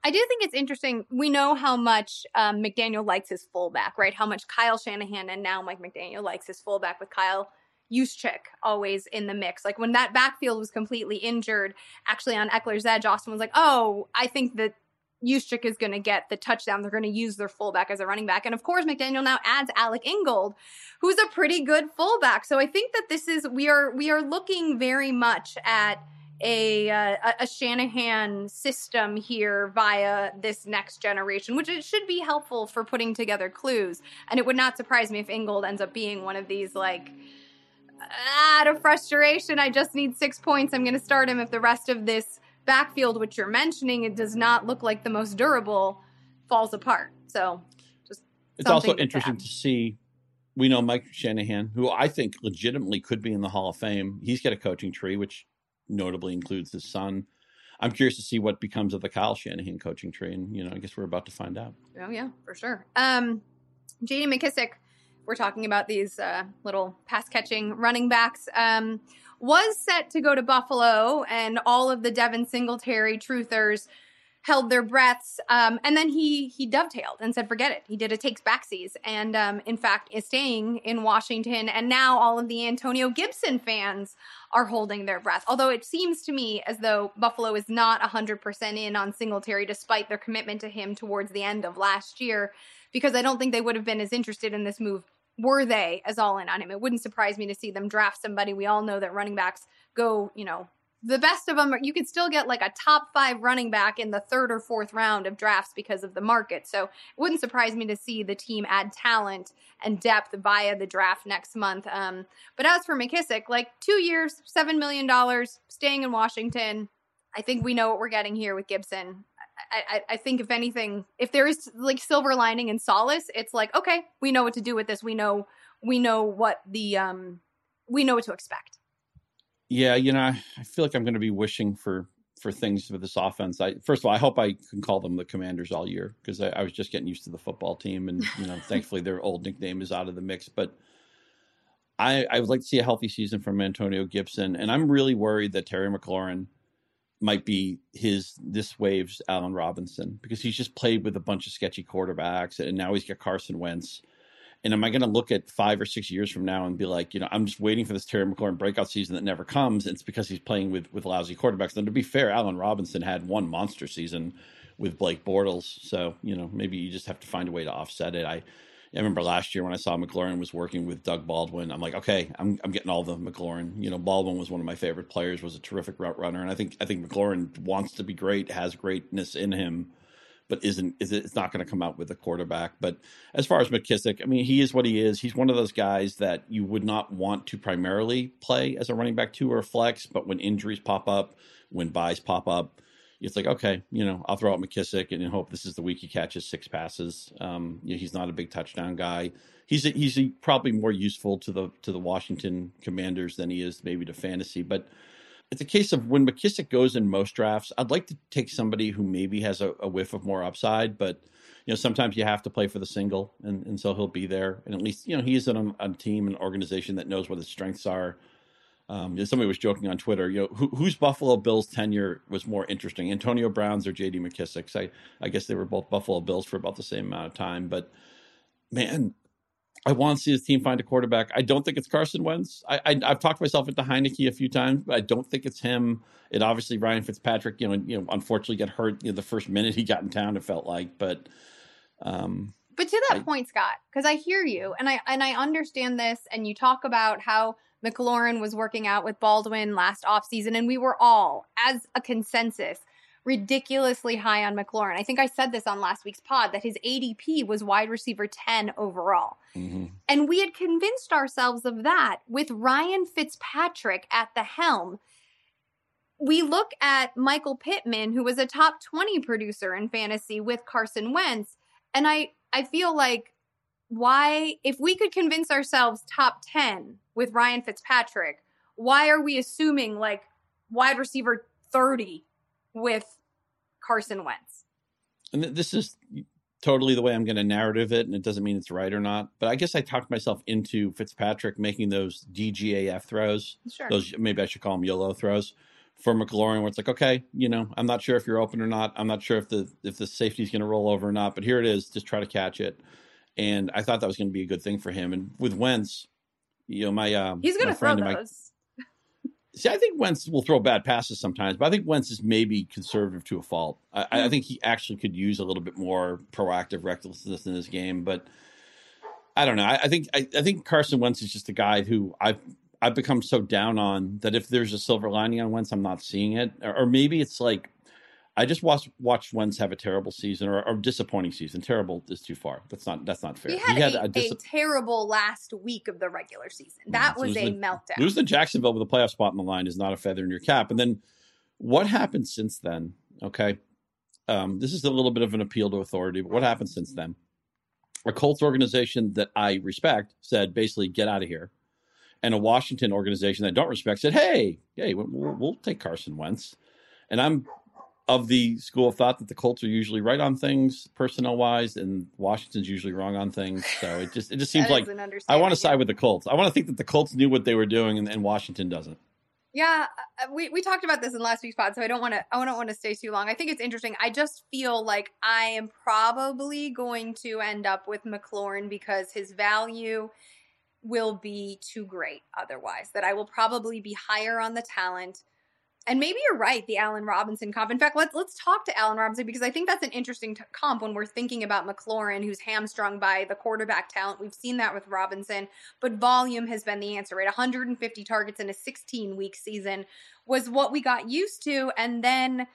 I do think it's interesting. We know how much um, McDaniel likes his fullback, right? How much Kyle Shanahan and now Mike McDaniel likes his fullback with Kyle Juszczyk always in the mix. Like when that backfield was completely injured, actually on Ekeler's edge, Austin was like, "Oh, I think that Juszczyk is going to get the touchdown. They're going to use their fullback as a running back. And of course, McDaniel now adds Alec Ingold, who's a pretty good fullback. So I think that this is we are we are looking very much at a uh, a Shanahan system here via this next generation, which it should be helpful for putting together clues. And it would not surprise me if Ingold ends up being one of these like out of frustration, I just need six points. I'm going to start him if the rest of this backfield, which you're mentioning, it does not look like the most durable, falls apart. So just it's also interesting to, to see. We know Mike Shanahan, who I think legitimately could be in the Hall of Fame. He's got a coaching tree, which notably includes his son. I'm curious to see what becomes of the Kyle Shanahan coaching tree, and you know, I guess we're about to find out. Oh yeah, for sure. Um, J.D. McKissic, we're talking about these uh, little pass catching running backs. Um, was set to go to Buffalo, and all of the Devin Singletary truthers held their breaths. Um, and then he he dovetailed and said, "Forget it." He did a takes backsies, and um, in fact is staying in Washington. And now all of the Antonio Gibson fans are holding their breath. Although it seems to me as though Buffalo is not hundred percent in on Singletary, despite their commitment to him towards the end of last year, because I don't think they would have been as interested in this move were they as all in on him. It wouldn't surprise me to see them draft somebody. We all know that running backs go, you know, the best of them, you could still get like a top five running back in the third or fourth round of drafts because of the market. So it wouldn't surprise me to see the team add talent and depth via the draft next month. Um, but as for McKissic, like two years, $7 million, staying in Washington, I think we know what we're getting here with Gibson. I, I, think if anything, if there is like silver lining and solace, it's like okay, we know what to do with this. We know we know what the um we know what to expect. Yeah, you know, I feel like I'm going to be wishing for for things for this offense. I first of all, I hope I can call them the Commanders all year because I, I, was just getting used to the football team, and you know, thankfully their old nickname is out of the mix. But I I would like to see a healthy season from Antonio Gibson, and I'm really worried that Terry McLaurin might be his this wave's Allen Robinson because he's just played with a bunch of sketchy quarterbacks, and now he's got Carson Wentz and am I going to look at five or six years from now and be like, you know, I'm just waiting for this Terry McLaurin breakout season that never comes? It's because he's playing with with lousy quarterbacks. And to be fair, Allen Robinson had one monster season with Blake Bortles, so you know maybe you just have to find a way to offset it. I. I remember last year when I saw McLaurin was working with Doug Baldwin. I'm like, okay, I'm I'm getting all the McLaurin. You know, Baldwin was one of my favorite players, was a terrific route runner, and I think I think McLaurin wants to be great, has greatness in him but isn't is it's not going to come out with a quarterback. But as far as McKissic, I mean, he is what he is. He's one of those guys that you would not want to primarily play as a running back two or flex, but when injuries pop up, when byes pop up, it's like okay, you know, I'll throw out McKissic and hope this is the week he catches six passes. Um, you know, he's not a big touchdown guy. He's a, he's a, probably more useful to the to the Washington Commanders than he is maybe to fantasy, but it's a case of when McKissic goes in most drafts, I'd like to take somebody who maybe has a, a, whiff of more upside, but you know sometimes you have to play for the single, and, and so he'll be there, and at least you know he is on a team, an organization that knows what his strengths are. Um, somebody was joking on Twitter, you know, who, whose Buffalo Bills tenure was more interesting, Antonio Brown's or J.D. McKissic's? I I guess they were both Buffalo Bills for about the same amount of time, but man, I want to see his team find a quarterback. I don't think it's Carson Wentz. I, I have talked myself into Heinicke a few times, but I don't think it's him. It obviously Ryan Fitzpatrick, you know, you know, unfortunately got hurt you know, the first minute he got in town. It felt like, but um, but to that I, point, Scott, because I hear you and I and I understand this, and you talk about how McLaurin was working out with Baldwin last offseason, and we were all, as a consensus, ridiculously high on McLaurin. I think I said this on last week's pod that his ADP was wide receiver 10 overall. Mm-hmm. And we had convinced ourselves of that with Ryan Fitzpatrick at the helm. We look at Michael Pittman, who was a top 20 producer in fantasy with Carson Wentz, and I I feel like why if we could convince ourselves top 10 with Ryan Fitzpatrick, why are we assuming like wide receiver 30 with Carson Wentz. And this is totally the way I'm going to narrative it, and it doesn't mean it's right or not. But I guess I talked myself into Fitzpatrick making those DGAF throws. Sure. Those maybe I should call them YOLO throws for McLaurin, where it's like, okay, you know, I'm not sure if you're open or not. I'm not sure if the if the safety is going to roll over or not. But here it is. Just try to catch it. And I thought that was going to be a good thing for him. And with Wentz, you know, my um, he's going to throw those. See, I think Wentz will throw bad passes sometimes, but I think Wentz is maybe conservative to a fault. I, I, hmm. think he actually could use a little bit more proactive recklessness in his game, but I don't know. I, I think I, I, think Carson Wentz is just a guy who I've I've become so down on that if there's a silver lining on Wentz, I'm not seeing it, or, or maybe it's like I just watched watched Wentz have a terrible season or, a disappointing season. Terrible is too far. That's not that's not fair. He had, he had a, a, dis- a, terrible last week of the regular season. That was a the, meltdown. Losing Jacksonville with a playoff spot in the line is not a feather in your cap. And then what happened since then? Okay, um, this is a little bit of an appeal to authority. But what happened since then? A Colts organization that I respect said basically get out of here, and a Washington organization that I don't respect said, "Hey, hey, we'll, we'll take Carson Wentz." And I'm of the school of thought that the Colts are usually right on things personnel wise, and Washington's usually wrong on things. So it just it just seems like I want to side with the Colts. I want to think that the Colts knew what they were doing, and, and Washington doesn't. Yeah, uh, we, we talked about this in last week's pod, so I don't want to I don't want to stay too long. I think it's interesting. I just feel like I am probably going to end up with McLaurin because his value will be too great otherwise. That I will probably be higher on the talent and maybe you're right, the Allen Robinson comp. In fact, let's let's talk to Allen Robinson because I think that's an interesting t- comp when we're thinking about McLaurin, who's hamstrung by the quarterback talent. We've seen that with Robinson, but volume has been the answer. Right, 150 targets in a 16 week season was what we got used to, and then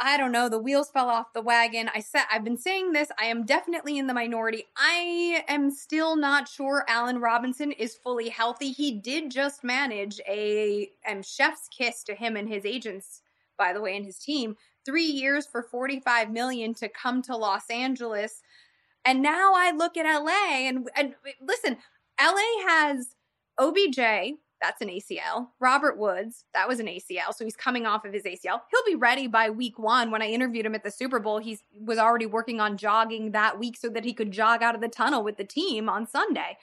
I don't know, the wheels fell off the wagon. I said I've been saying this, I am definitely in the minority. I am still not sure Allen Robinson is fully healthy. He did just manage a chef's kiss to him and his agents, by the way, and his team. 3 years for 45 million to come to Los Angeles. And now I look at LA and, and listen, LA has OBJ, that's an ACL. Robert Woods, that was an ACL. So he's coming off of his ACL. He'll be ready by week one. When I interviewed him at the Super Bowl, he was already working on jogging that week so that he could jog out of the tunnel with the team on Sunday.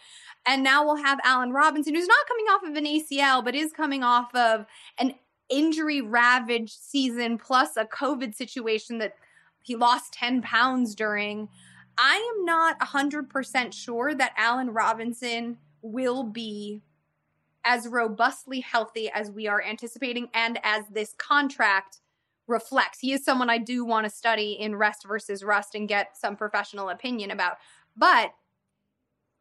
And now we'll have Allen Robinson, who's not coming off of an ACL, but is coming off of an injury ravaged season plus a COVID situation that he lost 10 pounds during. I am not 100% sure that Allen Robinson will be as robustly healthy as we are anticipating and as this contract reflects. He is someone I do want to study in rest versus rust and get some professional opinion about. But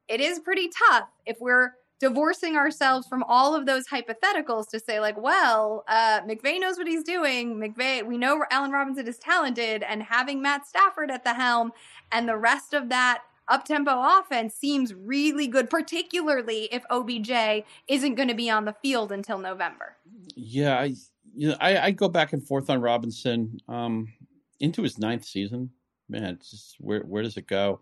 it is pretty tough if we're divorcing ourselves from all of those hypotheticals to say like well uh mcvay knows what he's doing mcvay we know allen robinson is talented and having matt stafford at the helm and the rest of that up tempo offense seems really good, particularly if OBJ isn't going to be on the field until November. Yeah, I you know I, I go back and forth on Robinson um, into his ninth season. Man, just where where does it go?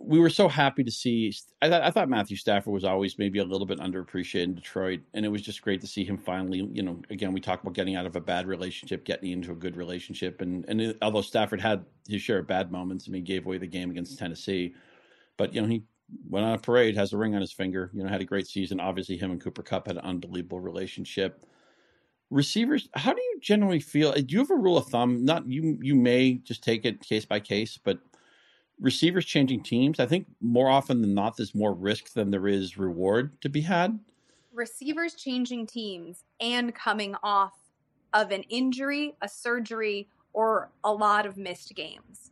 We were so happy to see. I, th- I, thought Matthew Stafford was always maybe a little bit underappreciated in Detroit, and it was just great to see him finally. You know, again, we talk about getting out of a bad relationship, getting into a good relationship, and and it, although Stafford had his share of bad moments, I mean, gave away the game against Tennessee, but you know he went on a parade, has a ring on his finger. You know, had a great season. Obviously, him and Cooper Kupp had an unbelievable relationship. Receivers, how do you generally feel? Do you have a rule of thumb? Not you. You may just take it case by case, but receivers changing teams, I think more often than not, there's more risk than there is reward to be had. Receivers changing teams and coming off of an injury, a surgery, or a lot of missed games.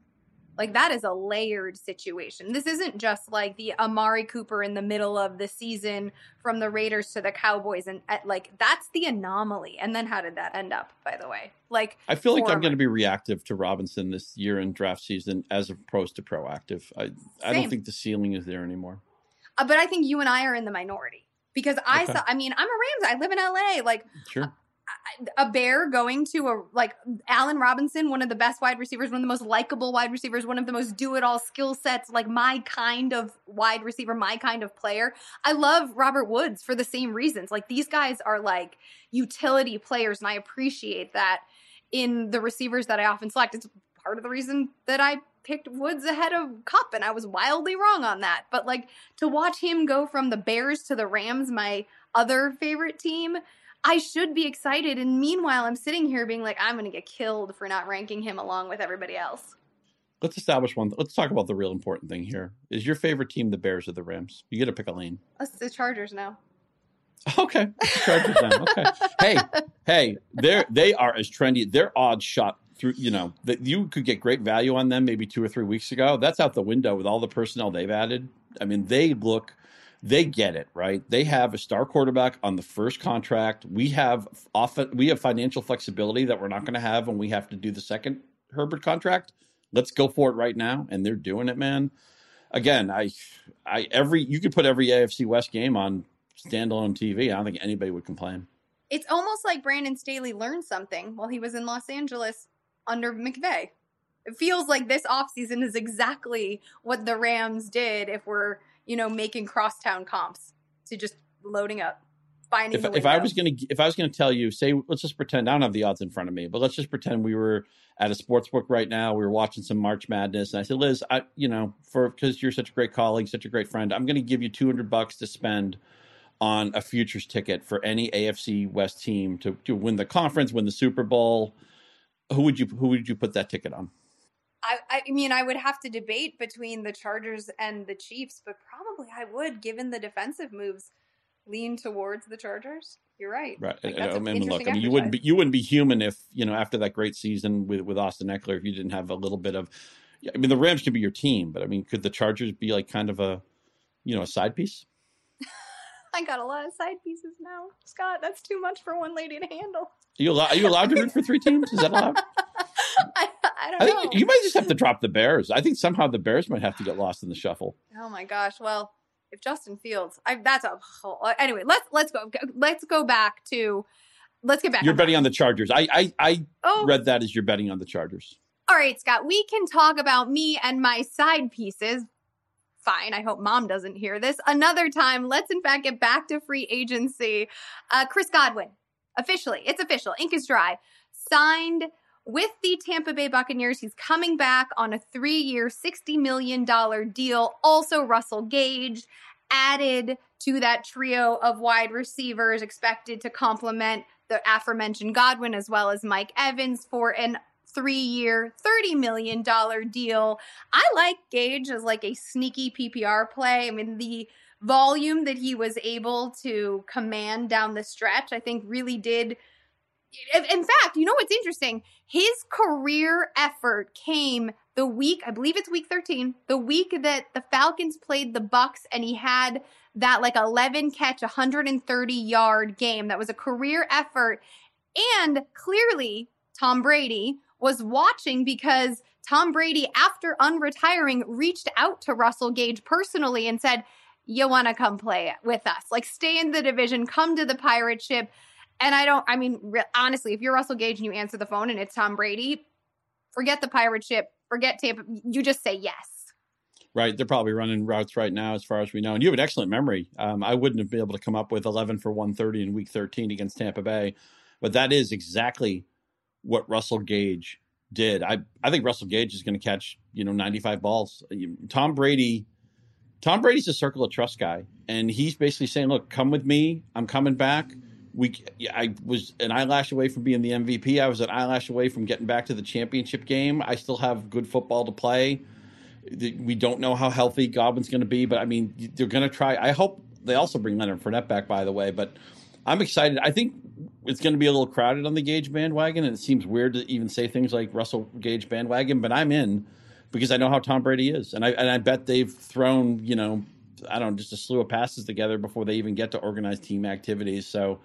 Like that is a layered situation. This isn't just like the Amari Cooper in the middle of the season from the Raiders to the Cowboys and at, like that's the anomaly. And then how did that end up, by the way? Like I feel like I'm going to be reactive to Robinson this year in draft season as opposed to proactive. I I don't think the ceiling is there anymore. Uh, but I think you and I are in the minority because I okay. saw I mean, I'm a Rams. I live in LA. Like sure a bear going to a like Allen Robinson, one of the best wide receivers, one of the most likable wide receivers, one of the most do it all skill sets, like my kind of wide receiver, my kind of player. I love Robert Woods for the same reasons. Like these guys are like utility players, and I appreciate that in the receivers that I often select. It's part of the reason that I picked Woods ahead of Kupp, and I was wildly wrong on that. But like to watch him go from the Bears to the Rams, my other favorite team I should be excited. And meanwhile, I'm sitting here being like, I'm going to get killed for not ranking him along with everybody else. Let's establish one. Let's talk about the real important thing here. Is your favorite team the Bears or the Rams? You get to pick a lane. It's the Chargers now. Okay, Chargers now. Okay. hey, hey, they're they are as trendy. Their odds shot through. You know that you could get great value on them maybe two or three weeks ago. That's out the window with all the personnel they've added. I mean, they look they get it, right? They have a star quarterback on the first contract. We have often we have financial flexibility that we're not going to have when we have to do the second Herbert contract. Let's go for it right now, and they're doing it, man. Again, I, I every you could put every AFC West game on standalone TV. I don't think anybody would complain. It's almost like Brandon Staley learned something while he was in Los Angeles under McVay. It feels like this offseason is exactly what the Rams did if we're you know, making crosstown comps to just loading up. finding if, if I was going to if I was going to tell you, say, let's just pretend I don't have the odds in front of me, but let's just pretend we were at a sports book right now. We were watching some March Madness, and I said, Liz, I you know for because you're such a great colleague, such a great friend, I'm going to give you 200 bucks to spend on a futures ticket for any AFC West team to to win the conference, win the Super Bowl. Who would you who would you put that ticket on? I, I mean, I would have to debate between the Chargers and the Chiefs, but probably I would, given the defensive moves lean towards the Chargers. You're right. Right. Like, uh, I mean, look, I mean, you wouldn't be you wouldn't be human if you know after that great season with with Austin Ekeler, if you didn't have a little bit of. I mean, the Rams could be your team, but I mean, could the Chargers be like kind of a, you know, a side piece? I got a lot of side pieces now, Scott. That's too much for one lady to handle. Are you allowed? Are you allowed to root for three teams? Is that allowed? I, I, don't I think know. You might just have to drop the Bears. I think somehow the Bears might have to get lost in the shuffle. Oh my gosh! Well, if Justin Fields, I, that's a whole. Uh, anyway, let's let's go. Let's go back to. Let's get back. You're betting on the Chargers. I I, I oh. read that as you're betting on the Chargers. All right, Scott. We can talk about me and my side pieces. Fine. I hope mom doesn't hear this. Another time, let's in fact get back to free agency. Uh, Chris Godwin, officially, it's official. Ink is dry. Signed with the Tampa Bay Buccaneers. He's coming back on a three year, $60 million deal. Also, Russell Gage added to that trio of wide receivers expected to complement the aforementioned Godwin as well as Mike Evans for an three year, $30 million deal. I like Gage as like a sneaky PPR play. I mean, the volume that he was able to command down the stretch, I think really did in fact, you know what's interesting? His career effort came the week, I believe it's week 13, the week that the Falcons played the Bucs and he had that like 11 catch 130 yard game that was a career effort and clearly Tom Brady was watching because Tom Brady after unretiring reached out to Russell Gage personally and said, "You want to come play with us? Like stay in the division, come to the pirate ship." And I don't, I mean, re- honestly, if you're Russell Gage and you answer the phone and it's Tom Brady, forget the pirate ship, forget Tampa. You just say yes. Right. They're probably running routes right now, as far as we know. And you have an excellent memory. Um, I wouldn't have been able to come up with 11 for 130 in week 13 against Tampa Bay. But that is exactly what Russell Gage did. I, I think Russell Gage is going to catch, you know, 95 balls. Tom Brady. Tom Brady's a circle of trust guy, and he's basically saying, "Look, come with me. I'm coming back we I was an eyelash away from being the MVP. I was an eyelash away from getting back to the championship game. I still have good football to play. We don't know how healthy Godwin's going to be, but I mean, they're going to try. I hope they also bring Leonard Fournette back, by the way. But I'm excited. I think it's going to be a little crowded on the Gage bandwagon, and it seems weird to even say things like Russell Gage bandwagon, but I'm in because I know how Tom Brady is, and I and I bet they've thrown you know I don't know just a slew of passes together before they even get to organized team activities. So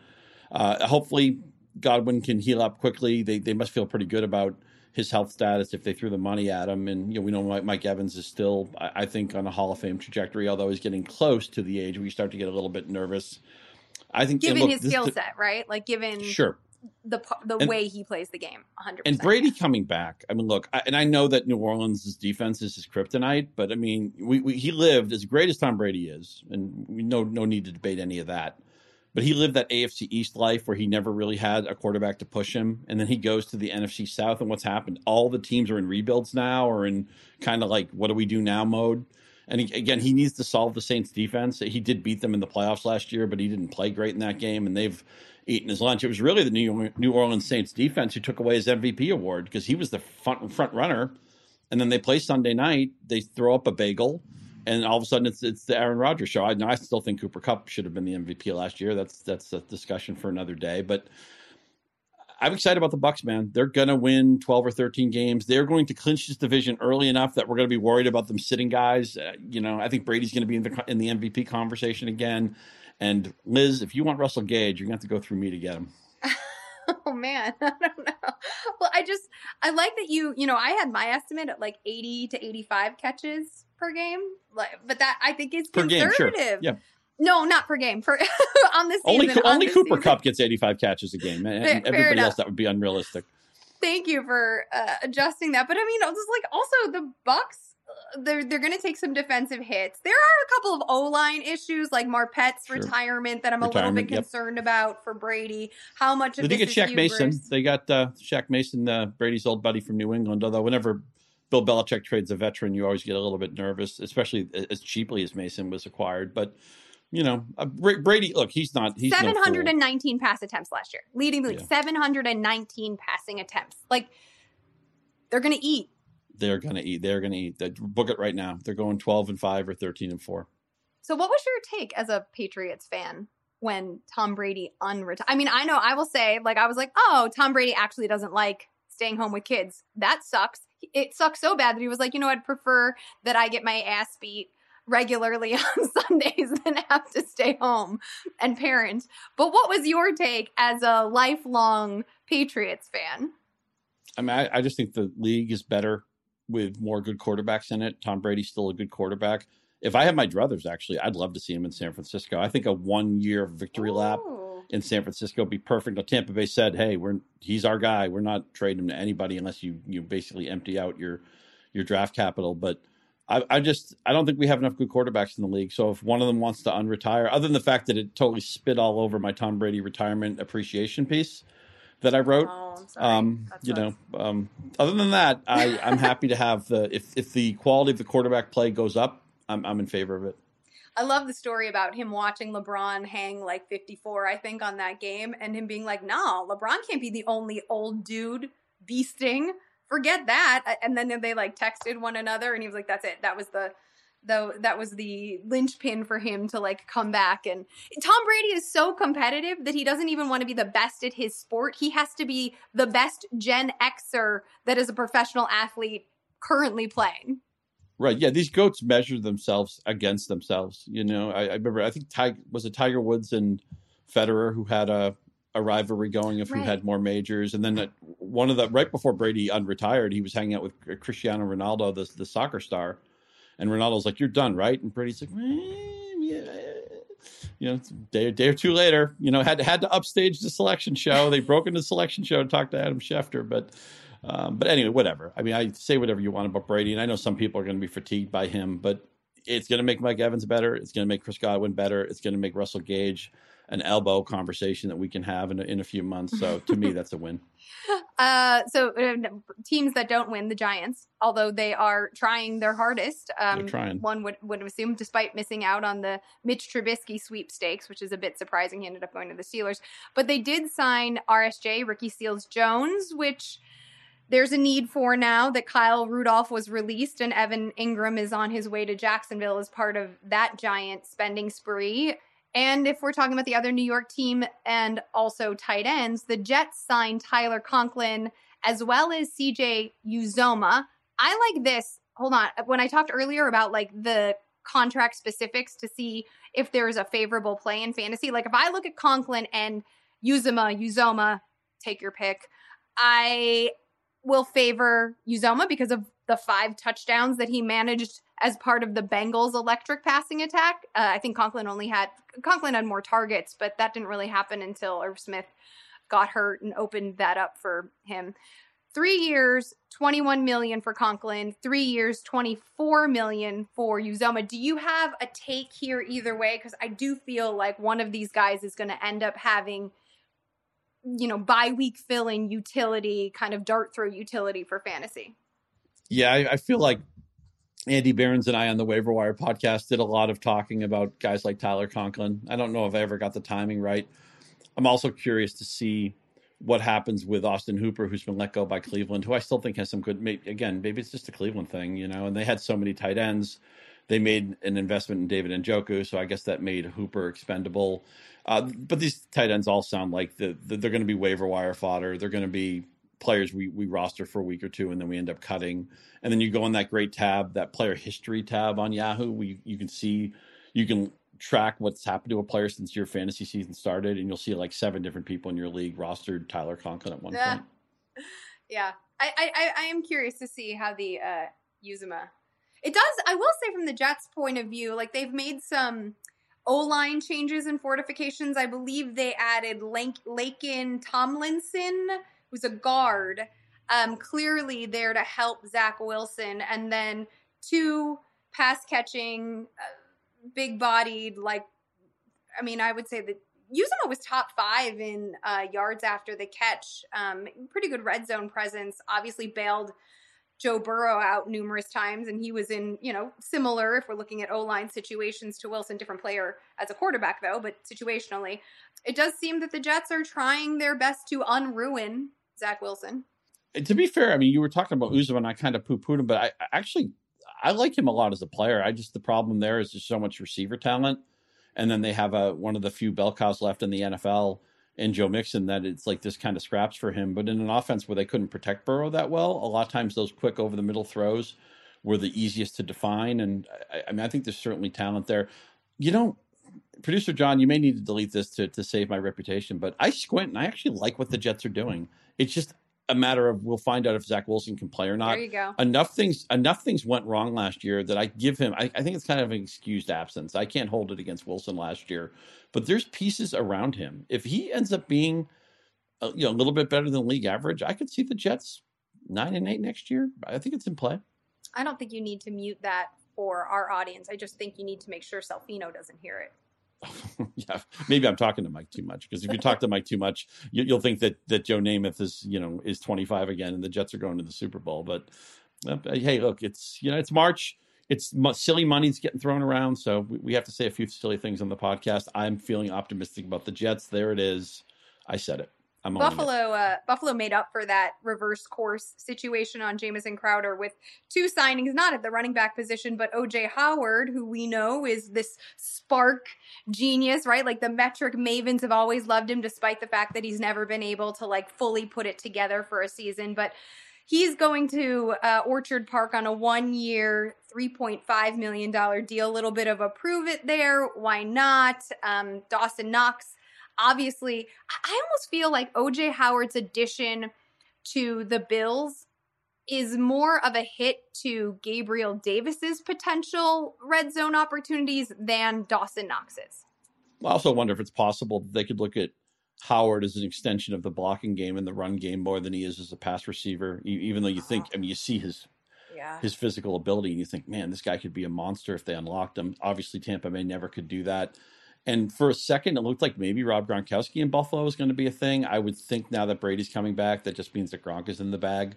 uh, hopefully, Godwin can heal up quickly. They they must feel pretty good about his health status if they threw the money at him. And you know, we know Mike Evans is still, I, think, on a Hall of Fame trajectory. Although he's getting close to the age where you start to get a little bit nervous. I think, given look, his skill set, right? Like given sure the the and, way he plays the game, 100. And Brady coming back. I mean, look, I, and I know that New Orleans' defense is his kryptonite, but I mean, we, we, he lived as great as Tom Brady is, and we no no need to debate any of that but he lived that AFC East life where he never really had a quarterback to push him. And then he goes to the NFC South, and what's happened? All the teams are in rebuilds now, or in kind of like, what do we do now mode. And he, again, he needs to solve the Saints defense. He did beat them in the playoffs last year, but he didn't play great in that game, and they've eaten his lunch. It was really the New Orleans Saints defense who took away his MVP award because he was the front, front runner. And then they play Sunday night, they throw up a bagel and all of a sudden it's it's the Aaron Rodgers show. I, I still think Cooper Kupp should have been the MVP last year. That's that's a discussion for another day. But I'm excited about the Bucs, man. They're gonna win 12 or 13 games. They're going to clinch this division early enough that we're going to be worried about them sitting guys. Uh, you know, I think Brady's going to be in the in the MVP conversation again. And Liz, if you want Russell Gage, you're to have to go through me to get him. oh man, I don't know. Well, I just I like that you you know I had my estimate at like 80 to 85 catches per game. Like, but that I think is per conservative. Game, sure. Yeah. No, not per game. For on this only season, only Cooper season. Kupp gets 85 catches a game, and Fair, everybody else that would be unrealistic. Thank you for uh, adjusting that. But I mean, just like also the Bucs they're they're going to take some defensive hits. There are a couple of O line issues like Marpet's Sure. retirement that I'm a little Retirement, bit yep. concerned about for Brady. How much of They this get Shaq Mason. They got uh, Shaq Mason, uh, Brady's old buddy from New England. Although whenever Bill Belichick trades a veteran, you always get a little bit nervous, especially as cheaply as Mason was acquired. But you know, uh, Brady. Look, he's not. He's no 719 pass attempts last year, leading the league. Yeah. 719 passing attempts. Like they're going to eat. They're gonna eat. They're gonna eat. They- Book it right now. They're going twelve and five or thirteen and four. So, what was your take as a Patriots fan when Tom Brady unretired? I mean, I know I will say, like, I was like, oh, Tom Brady actually doesn't like staying home with kids. That sucks. It sucks so bad that he was like, you know, I'd prefer that I get my ass beat regularly on Sundays than have to stay home and parent. But what was your take as a lifelong Patriots fan? I mean, I, I just think the league is better with more good quarterbacks in it. Tom Brady's still a good quarterback. If I had my druthers, actually, I'd love to see him in San Francisco. I think a one-year victory lap in San Francisco would be perfect. Now, Tampa Bay said, "Hey, we're he's our guy. We're not trading him to anybody unless you you basically empty out your your draft capital." But I, I just I don't think we have enough good quarterbacks in the league. So if one of them wants to unretire, other than the fact that it totally spit all over my Tom Brady retirement appreciation piece that I wrote, Oh. Um, you know, um, other than that, I, I'm happy to have the if if the quality of the quarterback play goes up, I'm I'm in favor of it. I love the story about him watching LeBron hang like 54, I think, on that game, and him being like, "Nah, LeBron can't be the only old dude beasting. Forget that." And then they like texted one another, and he was like, "That's it. That was the." Though that was the linchpin for him to like come back and Tom Brady is so competitive that he doesn't even want to be the best at his sport. He has to be the best Gen Xer that is a professional athlete currently playing. Right. Yeah. These goats measure themselves against themselves. You know, I, I remember, I think Tiger was it Tiger Woods and Federer who had a, a rivalry going of who Right. had more majors. And then that, one of the, right before Brady unretired, he was hanging out with Cristiano Ronaldo, the, the soccer star. And Ronaldo's like, You're done, right? And Brady's like, "Eh, Yeah. You know, day, day or two later, you know, had had to upstage the selection show. They broke into the selection show to talk to Adam Schefter, but um, but anyway, whatever. I mean, I say whatever you want about Brady, and I know some people are going to be fatigued by him, but it's going to make Mike Evans better. It's going to make Chris Godwin better. It's going to make Russell Gage an elbow conversation that we can have in a, in a few months. So to me, that's a win. Uh, so uh, teams that don't win, the Giants, although they are trying their hardest, um, They're trying. one would would assume, despite missing out on the Mitch Trubisky sweepstakes, which is a bit surprising. He ended up going to the Steelers, but they did sign RSJ Ricky Seals Jones, which there's a need for now that Kyle Rudolph was released and Evan Engram is on his way to Jacksonville as part of that giant spending spree. And if we're talking about the other New York team and also tight ends, the Jets signed Tyler Conklin as well as CJ Uzomah. I like this. Hold on. When I talked earlier about like the contract specifics to see if there's a favorable play in fantasy, like if I look at Conklin and Uzomah, Uzomah, take your pick. I will favor Uzomah because of the five touchdowns that he managed as part of the Bengals' electric passing attack. Uh, I think Conklin only had Conklin had more targets, but that didn't really happen until Irv Smith got hurt and opened that up for him. Three years, 21 million for Conklin. Three years, 24 million for Uzomah. Do you have a take here either way? Because I do feel like one of these guys is going to end up having, you know, bye week filling utility, kind of dart throw utility for fantasy. Yeah, I, I feel like Andy Behrens and I on the Waiver Wire podcast did a lot of talking about guys like Tyler Conklin. I don't know if I ever got the timing right. I'm also curious to see what happens with Austin Hooper, who's been let go by Cleveland, who I still think has some good. may- Again, maybe it's just a Cleveland thing, you know. And they had so many tight ends. They made an investment in David Njoku, so I guess that made Hooper expendable. Uh, but these tight ends all sound like the, the, they're going to be waiver wire fodder. They're going to be players we, we roster for a week or two, and then we end up cutting. And then you go on that great tab, that player history tab on Yahoo, where you, can see, you can track what's happened to a player since your fantasy season started, and you'll see like seven different people in your league rostered Tyler Conklin at one Yeah. point. Yeah, I, I, I- I am curious to see how the uh, Uzomah. It does. I will say from the Jets' point of view, like they've made some O line changes and fortifications. I believe they added Lake, Laken Tomlinson, who's a guard, um, clearly there to help Zach Wilson, and then two pass catching, uh, big bodied, like, I mean, I would say that Uzomah was top five in uh, yards after the catch. Um, pretty good red zone presence. Obviously, bailed Joe Burrow out numerous times, and he was in, you know, similar if we're looking at O line situations to Wilson, different player as a quarterback, though, but situationally. It does seem that the Jets are trying their best to unruin Zach Wilson. To be fair, I mean, you were talking about Uzomah, and I kind of poo pooed him, but I, I actually I like him a lot as a player. I just the problem there is there's so much receiver talent, and then they have a one of the few bell cows left in the NFL in Joe Mixon that it's like this kind of scraps for him. But in an offense where they couldn't protect Burrow that well, a lot of times those quick over the middle throws were the easiest to define. And I, I mean, I think there's certainly talent there. You know, producer John, you may need to delete this to to save my reputation, but I squint and I actually like what the Jets are doing. It's just a matter of we'll find out if Zach Wilson can play or not. There you go. Enough things enough things went wrong last year that I give him. I, I think it's kind of an excused absence. I can't hold it against Wilson last year, but there's pieces around him. If he ends up being, a, uh, you know, a little bit better than league average, I could see the Jets nine and eight next year. I think it's in play. I don't think you need to mute that for our audience. I just think you need to make sure Salfino doesn't hear it. yeah, maybe I'm talking to Mike too much because if you talk to Mike too much, you, will think that that Joe Namath is you know is 25 again and the Jets are going to the Super Bowl. But uh, hey, look, it's you know it's March. It's silly money's getting thrown around, so we, we have to say a few silly things on the podcast. I'm feeling optimistic about the Jets. There it is. I said it. I'm Buffalo uh, Buffalo made up for that reverse course situation on Jamison Crowder with two signings, not at the running back position, but OJ Howard, who we know is this spark genius, right? Like the metric mavens have always loved him, despite the fact that he's never been able to like fully put it together for a season. But he's going to uh, Orchard Park on a one year, $3.5 million deal. A little bit of a prove it there. Why not? Um, Dawson Knox obviously, I almost feel like OJ Howard's addition to the Bills is more of a hit to Gabriel Davis's potential red zone opportunities than Dawson Knox's. I also wonder if it's possible that they could look at Howard as an extension of the blocking game and the run game more than he is as a pass receiver. Even though you think, uh-huh. I mean, you see his yeah. his physical ability, and you think, man, this guy could be a monster if they unlocked him. Obviously, Tampa Bay never could do that. And for a second, it looked like maybe Rob Gronkowski in Buffalo was going to be a thing. I would think now that Brady's coming back, that just means that Gronk is in the bag.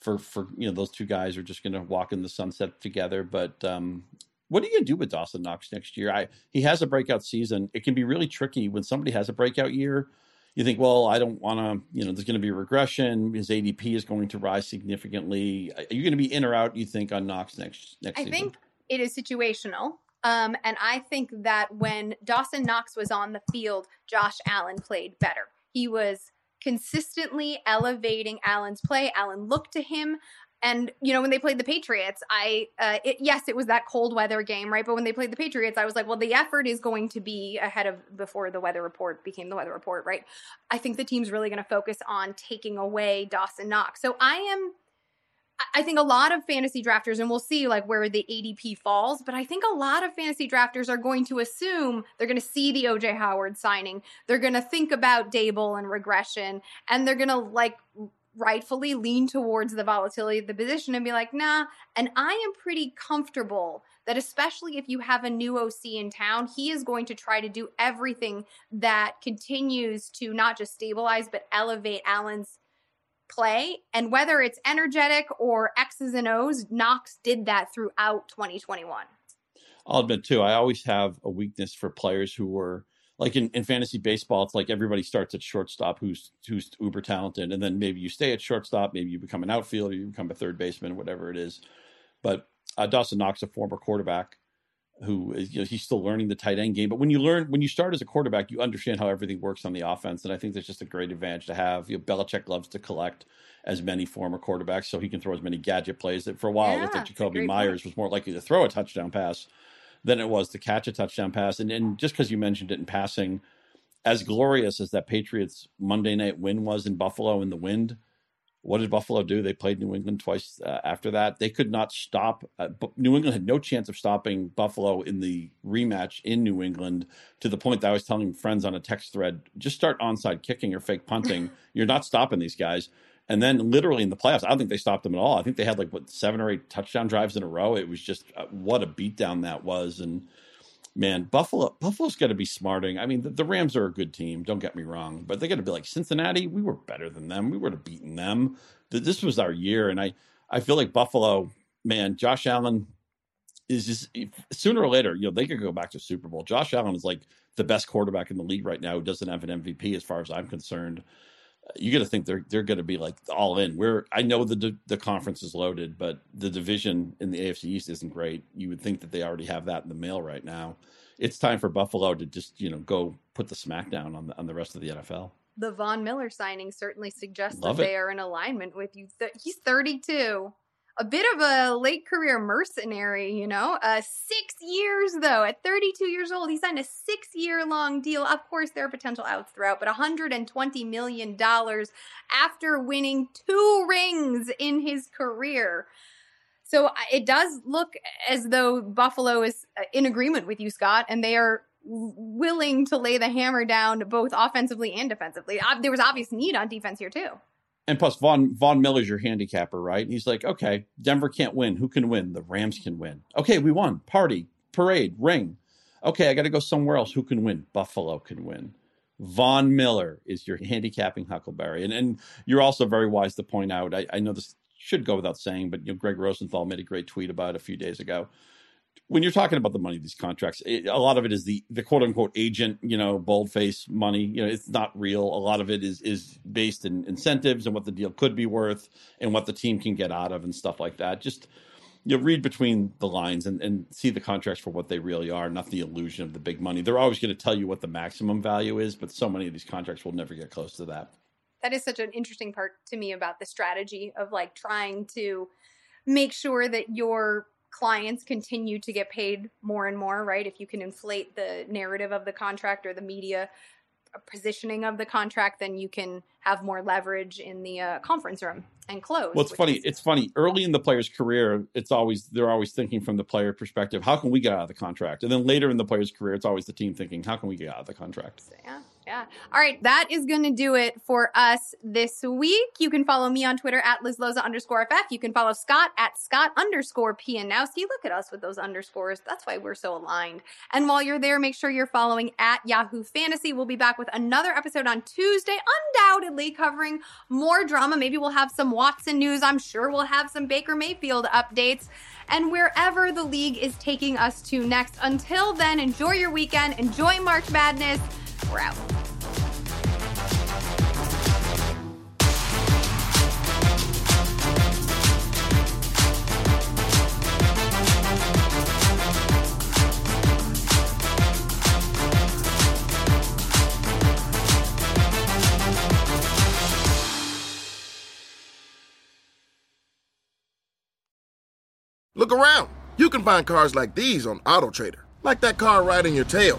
For for you know those two guys are just going to walk in the sunset together. But um, what are you going to do with Dawson Knox next year? I he has a breakout season. It can be really tricky when somebody has a breakout year. You think, well, I don't want to. You know, there's going to be regression. His ADP is going to rise significantly. Are you going to be in or out? You think on Knox next next? I season? think it is situational. Um, and I think that when Dawson Knox was on the field, Josh Allen played better. He was consistently elevating Allen's play. Allen looked to him. And you know when they played the Patriots, I uh, it, yes, it was that cold weather game, right? But when they played the Patriots, I was like, well, the effort is going to be ahead of before the weather report became the weather report, right? I think the team's really going to focus on taking away Dawson Knox. So I am I think a lot of fantasy drafters, and we'll see like where the ADP falls, but I think a lot of fantasy drafters are going to assume they're going to see the OJ Howard signing. They're going to think about Daboll and regression, and they're going to like rightfully lean towards the volatility of the position and be like, nah. And I am pretty comfortable that, especially if you have a new OC in town, he is going to try to do everything that continues to not just stabilize, but elevate Allen's play. And whether it's energetic or X's and O's, Knox did that throughout 2021. I'll admit too, I always have a weakness for players who were like in, in fantasy baseball, it's like everybody starts at shortstop who's who's uber talented, and then maybe you stay at shortstop, maybe you become an outfielder, you become a third baseman, whatever it is. But uh, Dawson Knox, a former quarterback, who is you know he's still learning the tight end game. But when you learn when you start as a quarterback, you understand how everything works on the offense, and I think that's just a great advantage to have. You know, Belichick loves to collect as many former quarterbacks, so he can throw as many gadget plays. That for a while, yeah, looked like Jakobi Meyers point. was more likely to throw a touchdown pass than it was to catch a touchdown pass. And, and just because you mentioned it in passing, as glorious as that Patriots Monday night win was in Buffalo in the wind, what did Buffalo do? They played New England twice uh, after that. They could not stop. Uh, New England had no chance of stopping Buffalo in the rematch in New England to the point that I was telling friends on a text thread just start onside kicking or fake punting. You're not stopping these guys. And then literally in the playoffs, I don't think they stopped them at all. I think they had like what seven or eight touchdown drives in a row. It was just uh, what a beatdown that was. And man, Buffalo Buffalo's got to be smarting. I mean, the, the, Rams are a good team. Don't get me wrong, but they got to be like Cincinnati. We were better than them. We would have beaten them. This was our year, and I I feel like Buffalo. Man, Josh Allen is just sooner or later, you know, they could go back to Super Bowl. Josh Allen is like the best quarterback in the league right now who doesn't have an MVP, as far as I'm concerned you got to think they're they're going to be like all in. Where I know the the conference is loaded, but the division in the AFC East isn't great. You would think that they already have that in the mail right now. It's time for Buffalo to just you know go put the smackdown on the on the rest of the NFL. The Von Miller signing certainly suggests Love that it. they are in alignment with you. He's 32 a bit of a late career mercenary, you know. Uh, six years, though, at 32 years old, he signed a six year long deal. Of course, there are potential outs throughout, but $120 million after winning two rings in his career. So it does look as though Buffalo is uh, in agreement with you, Scott, and they are willing to lay the hammer down both offensively and defensively. There was obvious need on defense here, too and plus Von Von Miller's your handicapper, right? He's like, okay, Denver can't win. Who can win? The Rams can win. Okay, we won. Party, parade, ring. Okay, I got to go somewhere else. Who can win? Buffalo can win. Von Miller is your handicapping Huckleberry, and and you're also very wise to point out. I, I know this should go without saying, but you know, Gregg Rosenthal made a great tweet about it a few days ago when you're talking about the money these contracts, it, a lot of it is the the quote unquote agent, you know, boldface money. You know, it's not real. A lot of it is is based in incentives and what the deal could be worth and what the team can get out of and stuff like that. Just you know, read between the lines and, and see the contracts for what they really are, not the illusion of the big money. They're always going to tell you what the maximum value is, but so many of these contracts will never get close to that. That is such an interesting part to me about the strategy of like trying to make sure that your clients continue to get paid more and more, right? If you can inflate the narrative of the contract or the media positioning of the contract, then you can have more leverage in the uh, conference room and close. Well, it's funny. Is- it's funny. Early in the player's career, it's always they're always thinking from the player perspective. How can we get out of the contract? And then later in the player's career, it's always the team thinking, how can we get out of the contract? So, yeah. Yeah. All right. That is going to do it for us this week. You can follow me on Twitter at LizLoza underscore FF. You can follow Scott at Scott underscore Pianowski. Look at us with those underscores. That's why we're so aligned. And while you're there, make sure you're following at Yahoo Fantasy. We'll be back with another episode on Tuesday, undoubtedly covering more drama. Maybe we'll have some Watson news. I'm sure we'll have some Baker Mayfield updates and wherever the league is taking us to next. Until then, enjoy your weekend, enjoy March Madness. We're out. Look around. You can find cars like these on AutoTrader, like that car riding your tail.